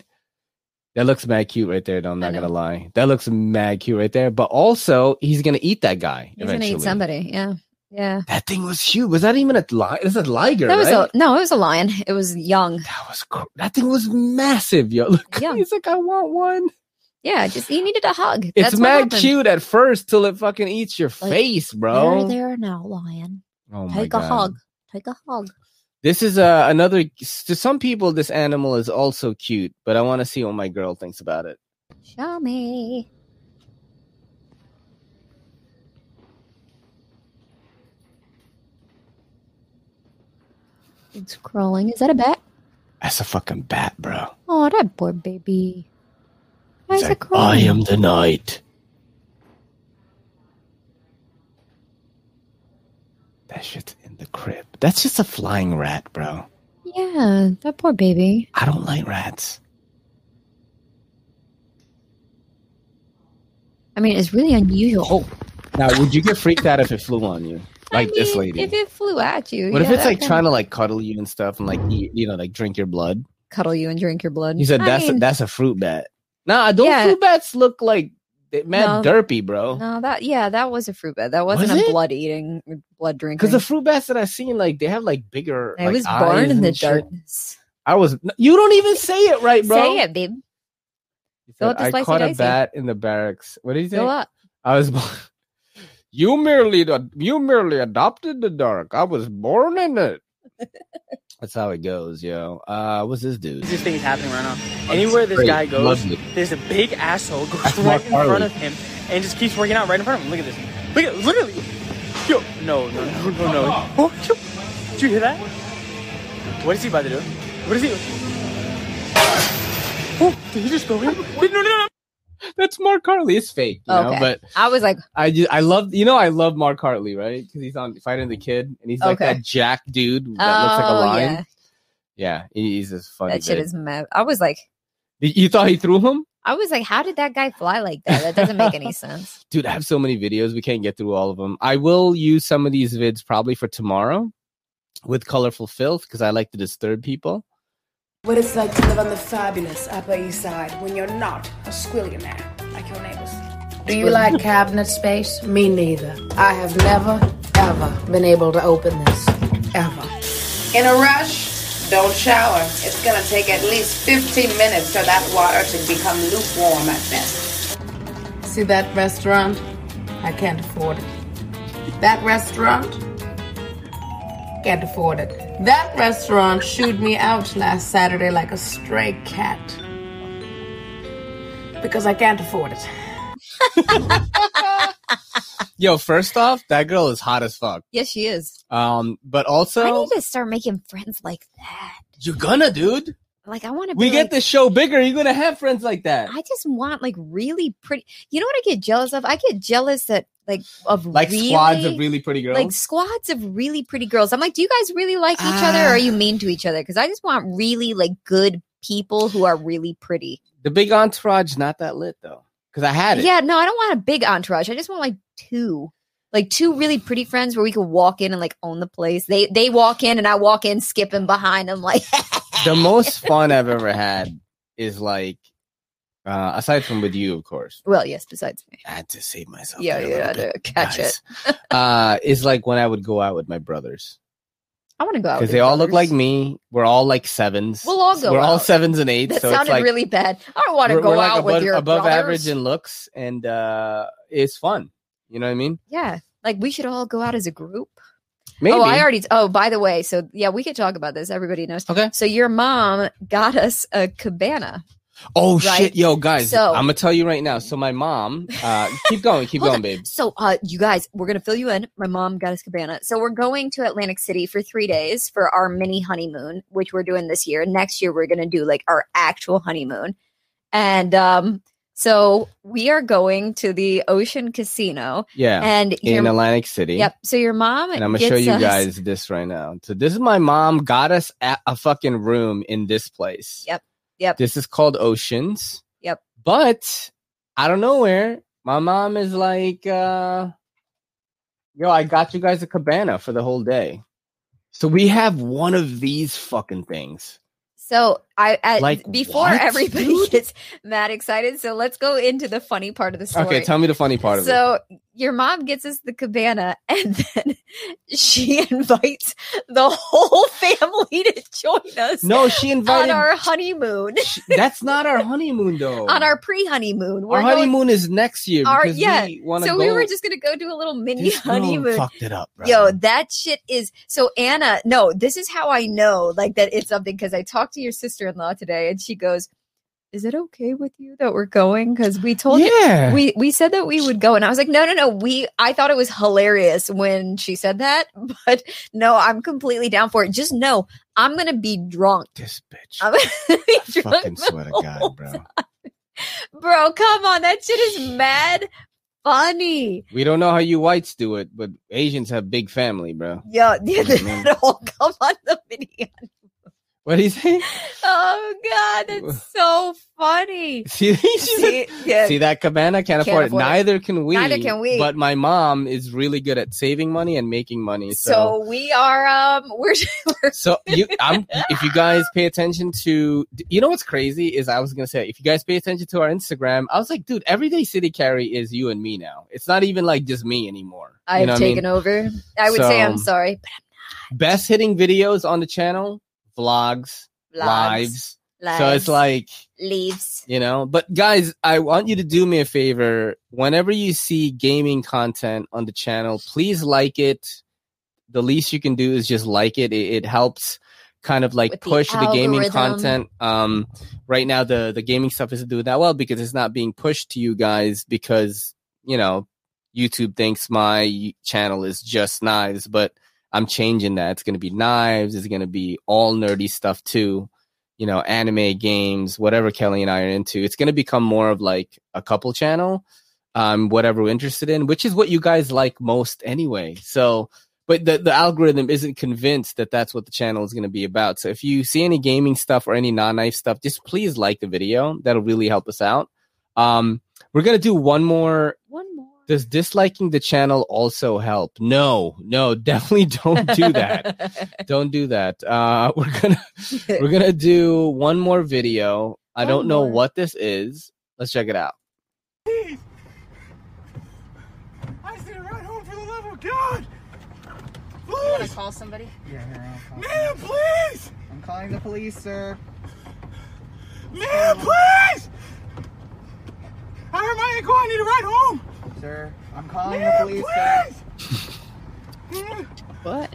[SPEAKER 1] That looks mad cute right there, though. I'm not gonna lie. That looks mad cute right there. But also, he's gonna eat that guy
[SPEAKER 2] He's
[SPEAKER 1] eventually.
[SPEAKER 2] gonna eat somebody. Yeah. Yeah.
[SPEAKER 1] That thing was huge. Was that even a lion? It's a liger,
[SPEAKER 2] That was
[SPEAKER 1] right?
[SPEAKER 2] a no, it was a lion. It was young.
[SPEAKER 1] That was that thing was massive, yo. Look,
[SPEAKER 2] Young.
[SPEAKER 1] he's like, I want one.
[SPEAKER 2] Yeah, just he needed a hug.
[SPEAKER 1] It's
[SPEAKER 2] That's what
[SPEAKER 1] mad
[SPEAKER 2] happened.
[SPEAKER 1] cute at first till it fucking eats your
[SPEAKER 2] Like,
[SPEAKER 1] face, bro.
[SPEAKER 2] There, there now, lion.
[SPEAKER 1] Oh my
[SPEAKER 2] Take a
[SPEAKER 1] God.
[SPEAKER 2] hug. Take a hug.
[SPEAKER 1] This is uh, another. To some people, this animal is also cute, but I want to see what my girl thinks about it.
[SPEAKER 2] Show me. It's crawling. Is that a bat?
[SPEAKER 1] That's a fucking bat, bro.
[SPEAKER 2] Oh, that poor baby. Why
[SPEAKER 1] He's
[SPEAKER 2] is
[SPEAKER 1] like,
[SPEAKER 2] it crawling?
[SPEAKER 1] I am the night. That shit's in the crib. That's just a flying rat, bro.
[SPEAKER 2] Yeah, that poor baby.
[SPEAKER 1] I don't like rats.
[SPEAKER 2] I mean, it's really unusual. Oh,
[SPEAKER 1] Now, would you get freaked out if it flew on you, like this lady?
[SPEAKER 2] if it flew at you,
[SPEAKER 1] what if it's like
[SPEAKER 2] can
[SPEAKER 1] trying to like cuddle you and stuff, and like eat, you know, like drink your blood?
[SPEAKER 2] cuddle you and drink your blood?
[SPEAKER 1] He said
[SPEAKER 2] I
[SPEAKER 1] that's
[SPEAKER 2] mean,
[SPEAKER 1] a, that's a fruit bat. Nah, don't
[SPEAKER 2] Yeah.
[SPEAKER 1] fruit bats look like they mad
[SPEAKER 2] No.
[SPEAKER 1] derpy, bro?
[SPEAKER 2] no, that yeah, that was a fruit bat. That wasn't
[SPEAKER 1] Was
[SPEAKER 2] a blood eating, blood drinking.
[SPEAKER 1] Because the fruit bats that I seen, like they have like bigger.
[SPEAKER 2] I
[SPEAKER 1] like,
[SPEAKER 2] was born in the darkness.
[SPEAKER 1] I was. You don't even say it right, bro.
[SPEAKER 2] Say it, babe.
[SPEAKER 1] Said, I caught a bat in the barracks. What did you say?
[SPEAKER 2] Go up.
[SPEAKER 1] I was. born- You merely you merely adopted the dark. I was born in it. That's how it goes, yo. Uh, what's this dude?
[SPEAKER 14] This thing is happening right now. Anywhere this
[SPEAKER 1] Great.
[SPEAKER 14] guy goes,
[SPEAKER 1] Lovely.
[SPEAKER 14] there's a big asshole goes
[SPEAKER 1] That's
[SPEAKER 14] right in front of him and just keeps working out right in front of him. Look at this. Look at at Yo, no, no, no, no, no. Oh, yo. Did you hear that? What is he about to do? What is he? Oh, did he just go in? No, no, no.
[SPEAKER 1] That's Mark Hartley. It's fake, you know.
[SPEAKER 2] Okay.
[SPEAKER 1] But
[SPEAKER 2] I was like,
[SPEAKER 1] I just, I love you know I love Mark Hartley, right? Because he's on fighting the kid, and he's like
[SPEAKER 2] Okay.
[SPEAKER 1] that jack dude that looks like a
[SPEAKER 2] Oh,
[SPEAKER 1] lion.
[SPEAKER 2] yeah.
[SPEAKER 1] Yeah, he- he's just funny.
[SPEAKER 2] that shit
[SPEAKER 1] dude.
[SPEAKER 2] is mad. I was like,
[SPEAKER 1] You thought he threw him?
[SPEAKER 2] I was like, how did that guy fly like that? That doesn't make any sense.
[SPEAKER 1] Dude, I have so many videos. We can't get through all of them. I will use some of these vids probably for tomorrow with colorful filth because I like to disturb people.
[SPEAKER 15] What it's like to live on the fabulous Upper East Side when you're not a squillionaire like your neighbors. Do you like cabinet space? Me neither. I have never, ever been able to open this. Ever. In a rush? Don't shower. It's gonna take at least 15 minutes for that water to become lukewarm at best. See that restaurant? I can't afford it. That restaurant? Can't afford it. That restaurant shooed me out last Saturday like a stray cat. Because I can't afford it.
[SPEAKER 1] Yo, first off, that girl is hot as fuck.
[SPEAKER 2] Yes, she is.
[SPEAKER 1] Um, but also, I
[SPEAKER 2] need to start making friends like that.
[SPEAKER 1] you're gonna, dude.
[SPEAKER 2] Like, I want to.
[SPEAKER 1] We
[SPEAKER 2] be
[SPEAKER 1] get
[SPEAKER 2] like,
[SPEAKER 1] the show bigger. You're gonna have friends like that.
[SPEAKER 2] I just want like really pretty. You know what I get jealous of? I get jealous that like of
[SPEAKER 1] Like
[SPEAKER 2] really,
[SPEAKER 1] squads of really pretty girls.
[SPEAKER 2] like squads of really pretty girls. I'm like, do you guys really like each other, or are you ah. mean to each other? Because I just want really like good people who are really pretty.
[SPEAKER 1] the big entourage, not that lit though. Because I had it.
[SPEAKER 2] Yeah, no, I don't want a big entourage. I just want like two, like two really pretty friends where we could walk in and like own the place. They they walk in and I walk in skipping behind them like.
[SPEAKER 1] the most fun I've ever had is like, uh, aside from with you, of course.
[SPEAKER 2] well, yes. Besides me.
[SPEAKER 1] I had to save myself.
[SPEAKER 2] Yeah, yeah, to catch
[SPEAKER 1] guys.
[SPEAKER 2] it.
[SPEAKER 1] uh, is like when I would go out with my brothers
[SPEAKER 2] I want to go out
[SPEAKER 1] because they all look like me. We're all like sevens.
[SPEAKER 2] We'll all go
[SPEAKER 1] We're all sevens and eights.
[SPEAKER 2] That
[SPEAKER 1] so it's
[SPEAKER 2] sounded
[SPEAKER 1] like
[SPEAKER 2] really bad. I don't want to go
[SPEAKER 1] like
[SPEAKER 2] out
[SPEAKER 1] above,
[SPEAKER 2] with your
[SPEAKER 1] above
[SPEAKER 2] brothers.
[SPEAKER 1] average in looks, and uh, it's fun. You know what I mean?
[SPEAKER 2] Yeah, like we should all go out as a group.
[SPEAKER 1] Maybe.
[SPEAKER 2] Oh, I already. Oh, by the way, so yeah, we could talk about this. Everybody knows.
[SPEAKER 1] Okay.
[SPEAKER 2] So your mom got us a cabana.
[SPEAKER 1] Oh
[SPEAKER 2] Right?
[SPEAKER 1] shit, yo, guys!
[SPEAKER 2] So-
[SPEAKER 1] I'm gonna tell you right now. So my mom, uh, keep going, keep going,
[SPEAKER 2] on.
[SPEAKER 1] babe.
[SPEAKER 2] So, uh, you guys, we're gonna fill you in. My mom got us cabana. So we're going to Atlantic City for three days for our mini honeymoon, which we're doing this year. Next year, we're gonna do like our actual honeymoon. And um, so we are going to the Ocean Casino.
[SPEAKER 1] Yeah.
[SPEAKER 2] And
[SPEAKER 1] in
[SPEAKER 2] your-
[SPEAKER 1] Atlantic City.
[SPEAKER 2] Yep. So your mom
[SPEAKER 1] And I'm gonna show you
[SPEAKER 2] us-
[SPEAKER 1] guys this right now. So this is my mom got us at a fucking room in this place.
[SPEAKER 2] Yep. Yep.
[SPEAKER 1] This is called Oceans.
[SPEAKER 2] Yep.
[SPEAKER 1] But out of nowhere, my mom is like, uh, yo, I got you guys a cabana for the whole day. So we have one of these fucking things.
[SPEAKER 2] So I,
[SPEAKER 1] Like
[SPEAKER 2] before
[SPEAKER 1] what,
[SPEAKER 2] everybody
[SPEAKER 1] dude?
[SPEAKER 2] gets mad excited. So let's go into the funny part of the story.
[SPEAKER 1] Okay, tell me the funny part of it.
[SPEAKER 2] So your mom gets us the cabana, and then she invites the whole family to join us.
[SPEAKER 1] No, she invited-
[SPEAKER 2] on our honeymoon.
[SPEAKER 1] That's not our honeymoon though.
[SPEAKER 2] on our pre-honeymoon.
[SPEAKER 1] our honeymoon is next year
[SPEAKER 2] Our, yeah.
[SPEAKER 1] we
[SPEAKER 2] so
[SPEAKER 1] go.
[SPEAKER 2] we were just gonna go do a little mini honeymoon.
[SPEAKER 1] fucked it up, bro.
[SPEAKER 2] Yo, that shit is so Anna. No, this is how I know like that it's something because I talked to your sister in law today, and she goes, "Is it okay with you that we're going?" Because we told
[SPEAKER 1] Yeah.
[SPEAKER 2] you we we said that we would go, and I was like, "No, no, no." We I thought it was hilarious when she said that, but no, I'm completely down for it. Just know I'm gonna be drunk.
[SPEAKER 1] This bitch.
[SPEAKER 2] I'm gonna be drunk
[SPEAKER 1] fucking swear to God, bro.
[SPEAKER 2] Bro, come on. That shit is mad funny.
[SPEAKER 1] We don't know how you whites do it, but Asians have big family, bro.
[SPEAKER 2] Yo, yeah,
[SPEAKER 1] Mhm.
[SPEAKER 2] they all come on the video.
[SPEAKER 1] What do you think?
[SPEAKER 2] Oh god, that's so funny.
[SPEAKER 1] See,
[SPEAKER 2] See, yeah.
[SPEAKER 1] see that cabana? Can't,
[SPEAKER 2] Can't
[SPEAKER 1] afford,
[SPEAKER 2] afford
[SPEAKER 1] it.
[SPEAKER 2] it.
[SPEAKER 1] Neither can we.
[SPEAKER 2] Neither can we.
[SPEAKER 1] But my mom is really good at saving money and making money.
[SPEAKER 2] So,
[SPEAKER 1] So,
[SPEAKER 2] we are um we're,
[SPEAKER 1] so you, I'm. If you guys pay attention to, you know what's crazy is I was gonna say if you guys pay attention to our Instagram, I was like, dude, everyday city carry is you and me now. It's not even like just me anymore.
[SPEAKER 2] I've
[SPEAKER 1] you know what I mean?
[SPEAKER 2] taken over. I would say I'm
[SPEAKER 1] So-
[SPEAKER 2] sorry.
[SPEAKER 1] best hitting videos on the channel, vlogs,
[SPEAKER 2] Vlogs,
[SPEAKER 1] lives. So it's like
[SPEAKER 2] Leaves.
[SPEAKER 1] you know. But guys, I want you to do me a favor. Whenever you see gaming content on the channel, please like it. The least you can do is just like it. It, it helps kind of like
[SPEAKER 2] With
[SPEAKER 1] push the, gaming content. Um, right now the the gaming stuff isn't doing that well because it's not being pushed to you guys because you know YouTube thinks my channel is just knives, but I'm changing that. It's going to be knives. It's going to be all nerdy stuff too. You know, anime games, whatever Kelly and I are into. It's going to become more of like a couple channel, um, whatever we're interested in, which is what you guys like most anyway. So, but the, the algorithm isn't convinced that that's what the channel is going to be about. So if you see any gaming stuff or any non-knife stuff, just please like the video. That'll really help us out. Um, we're going to do one more.
[SPEAKER 2] One more.
[SPEAKER 1] Does disliking the channel also help? No, no, definitely don't do that. don't do that. Uh, we're gonna we're gonna do one more video. I
[SPEAKER 11] One
[SPEAKER 1] don't know
[SPEAKER 11] more.
[SPEAKER 1] what this is. Let's check it out.
[SPEAKER 11] I see a ride home for the love of God!
[SPEAKER 16] You want
[SPEAKER 11] Please!
[SPEAKER 16] to call somebody?
[SPEAKER 11] Yeah, here, I'll call. Ma'am, please!
[SPEAKER 16] I'm calling the police, sir.
[SPEAKER 11] Ma'am, please! I heard my ankle. I need a ride home.
[SPEAKER 16] Sir, I'm calling
[SPEAKER 11] Ma'am,
[SPEAKER 16] the police, sir.
[SPEAKER 2] What?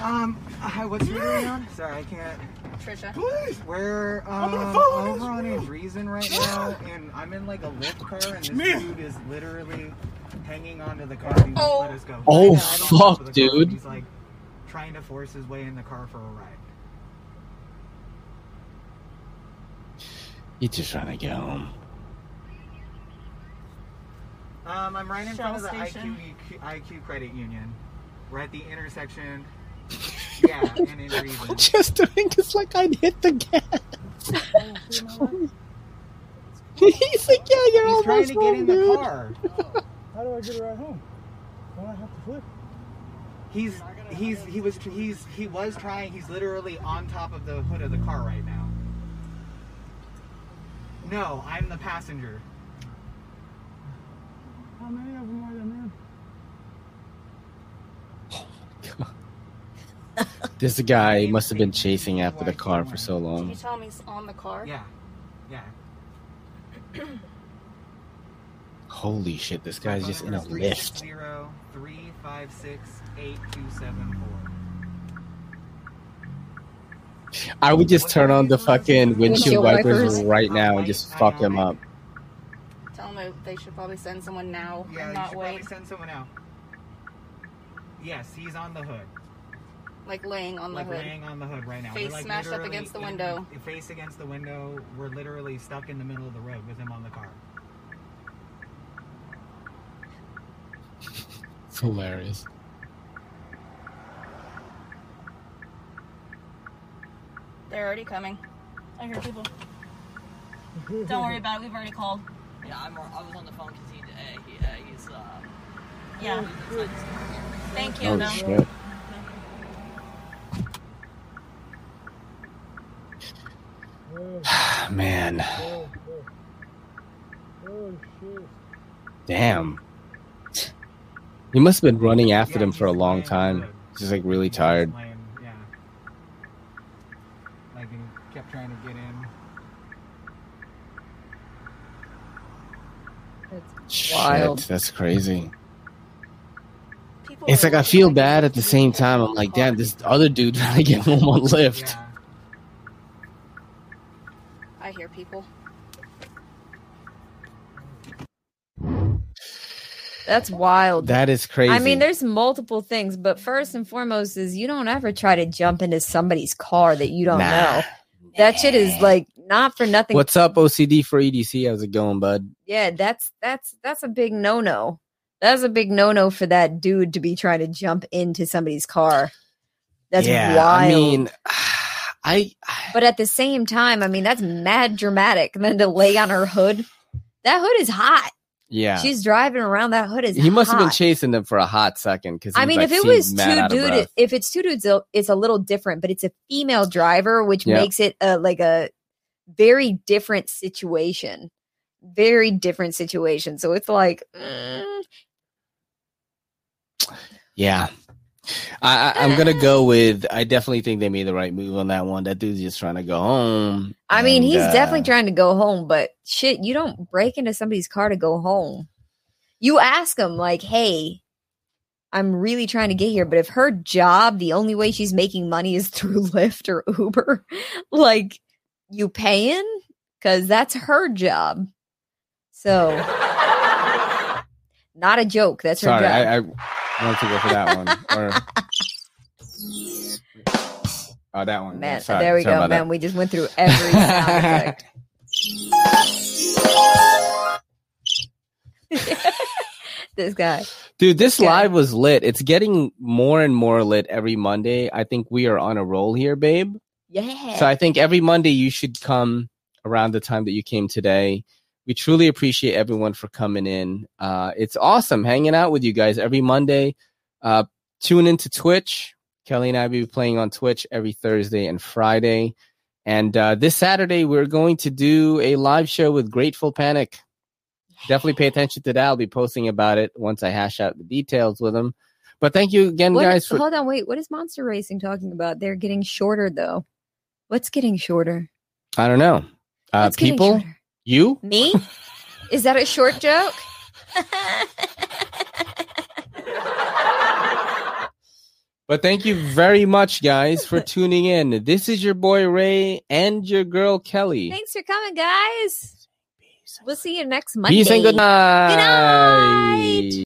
[SPEAKER 16] Um, hi, what's your name on? Sorry, I can't.
[SPEAKER 11] Trisha. Please!
[SPEAKER 16] We're
[SPEAKER 11] I'm gonna
[SPEAKER 16] um, over on
[SPEAKER 11] road.
[SPEAKER 16] a reason right now, and I'm in like a Lyft car, and this
[SPEAKER 11] Ma'am.
[SPEAKER 16] dude is literally hanging onto the car. He won't let us go.
[SPEAKER 1] Oh,
[SPEAKER 16] He's
[SPEAKER 1] fuck,
[SPEAKER 16] of car,
[SPEAKER 1] dude.
[SPEAKER 16] He's like trying to force his way in the car for a ride.
[SPEAKER 1] He's just trying to get home.
[SPEAKER 16] Um, I'm right in front of the
[SPEAKER 11] station.
[SPEAKER 16] IQ, IQ Credit Union. We're at the intersection. Yeah, and in reason.
[SPEAKER 1] Just doing is like I'd hit the gas. He's like, yeah, you're
[SPEAKER 16] He's
[SPEAKER 1] almost
[SPEAKER 16] trying to get
[SPEAKER 1] home,
[SPEAKER 16] in the
[SPEAKER 1] dude.
[SPEAKER 16] car.
[SPEAKER 11] How do I get a ride home? Don't I have to flip?
[SPEAKER 16] He's he's he was he's he was trying. He's literally on top of the hood of the car right now. No, I'm the passenger.
[SPEAKER 11] How many of them are there, man?
[SPEAKER 1] This guy must have been chasing after the car for so long.
[SPEAKER 16] Can you tell me he's on the car? Yeah, yeah.
[SPEAKER 1] Holy shit, this guy's just in a Lyft.
[SPEAKER 16] Zero three five six eight two seven four.
[SPEAKER 1] I would just turn on the fucking windshield
[SPEAKER 16] Windshield
[SPEAKER 1] wipers
[SPEAKER 16] wipers.
[SPEAKER 1] right now and just fuck him up.
[SPEAKER 16] Tell them they should probably send someone now yeah, and not wait. Probably send someone out. Yes, he's on the hood.
[SPEAKER 8] Like laying on the
[SPEAKER 16] like
[SPEAKER 8] hood.
[SPEAKER 16] laying on the hood right now.
[SPEAKER 8] Face
[SPEAKER 16] We're, like,
[SPEAKER 8] smashed up
[SPEAKER 16] literally
[SPEAKER 8] against the
[SPEAKER 16] in-
[SPEAKER 8] window.
[SPEAKER 16] Face against the window. We're literally stuck in the middle of the road with him on the car.
[SPEAKER 1] It's hilarious.
[SPEAKER 8] They're already coming. I hear people. Don't worry about it. We've already called.
[SPEAKER 17] Yeah, I'm, I was on the phone because he, uh, he, uh, he's, uh,
[SPEAKER 8] Yeah. He's Thank you.
[SPEAKER 1] Oh
[SPEAKER 8] no.
[SPEAKER 1] shit. Man. Oh shit. Damn. He must have been running after them for a long time. He's just like really tired.
[SPEAKER 16] Laying, yeah. Like he kept trying to get in.
[SPEAKER 1] Shit, that's crazy. People It's like I feel bad at the same time. I'm like, damn, this other dude trying to get home on Lyft.
[SPEAKER 8] I hear people.
[SPEAKER 2] That's wild.
[SPEAKER 1] That is crazy.
[SPEAKER 2] I mean, there's multiple things, but first and foremost is you don't ever try to jump into somebody's car that you don't
[SPEAKER 1] Nah.
[SPEAKER 2] know. That shit is like not for nothing.
[SPEAKER 1] What's up, OCD for EDC? How's it going, bud?
[SPEAKER 2] Yeah, that's that's that's a big no no. That's a big no no for that dude to be trying to jump into somebody's car. That's
[SPEAKER 1] yeah,
[SPEAKER 2] wild.
[SPEAKER 1] I mean, I
[SPEAKER 2] but at the same time, I mean, that's mad dramatic. And then to lay on her hood, that hood is hot.
[SPEAKER 1] yeah.
[SPEAKER 2] She's driving around. That hood is.
[SPEAKER 1] he must have been chasing them for a hot second because
[SPEAKER 2] I mean, if it was two dudes, if it's two dudes, it's a little different. But it's a female driver, which
[SPEAKER 1] Yeah.
[SPEAKER 2] makes it a, like a very different situation. Very different situation. So it's like, mm,
[SPEAKER 1] Yeah. I, I, I'm gonna go with. I definitely think they made the right move on that one. That dude's just trying to go home.
[SPEAKER 2] I mean,
[SPEAKER 1] and,
[SPEAKER 2] he's
[SPEAKER 1] uh,
[SPEAKER 2] definitely trying to go home, but shit, you don't break into somebody's car to go home. You ask them, like, hey, I'm really trying to get here, but if her job, the only way she's making money is through Lyft or Uber, like, you paying? Because that's her job. So, not a joke. That's her
[SPEAKER 1] Sorry,
[SPEAKER 2] job.
[SPEAKER 1] I, I wanted to go for that one. Or oh, that one.
[SPEAKER 2] Man,
[SPEAKER 1] Sorry,
[SPEAKER 2] there we
[SPEAKER 1] sorry
[SPEAKER 2] go, man.
[SPEAKER 1] that.
[SPEAKER 2] We just went through every sound this guy.
[SPEAKER 1] Dude, this live was lit. It's getting more and more lit every Monday. I think we are on a roll here, babe.
[SPEAKER 2] Yeah.
[SPEAKER 1] So I think every Monday you should come around the time that you came today. We truly appreciate everyone for coming in. Uh, it's awesome hanging out with you guys every Monday. Uh, tune into Twitch. Kelly and I will be playing on Twitch every Thursday and Friday. And uh, this Saturday, we're going to do a live show with Grateful Panic. Definitely pay attention to that. I'll be posting about it once I hash out the details with them. But thank you again,
[SPEAKER 2] What-
[SPEAKER 1] guys. For,
[SPEAKER 2] hold on, wait. What is Monster Racing talking about? They're getting shorter, though. What's getting shorter?
[SPEAKER 1] I don't know. Uh, people, you?
[SPEAKER 2] Me? is that a short joke?
[SPEAKER 1] But thank you very much, guys, for tuning in. This is your boy Ray and your girl Kelly.
[SPEAKER 2] Thanks for coming, guys. We'll see you next Monday.
[SPEAKER 1] Peace and good night.
[SPEAKER 2] Good night.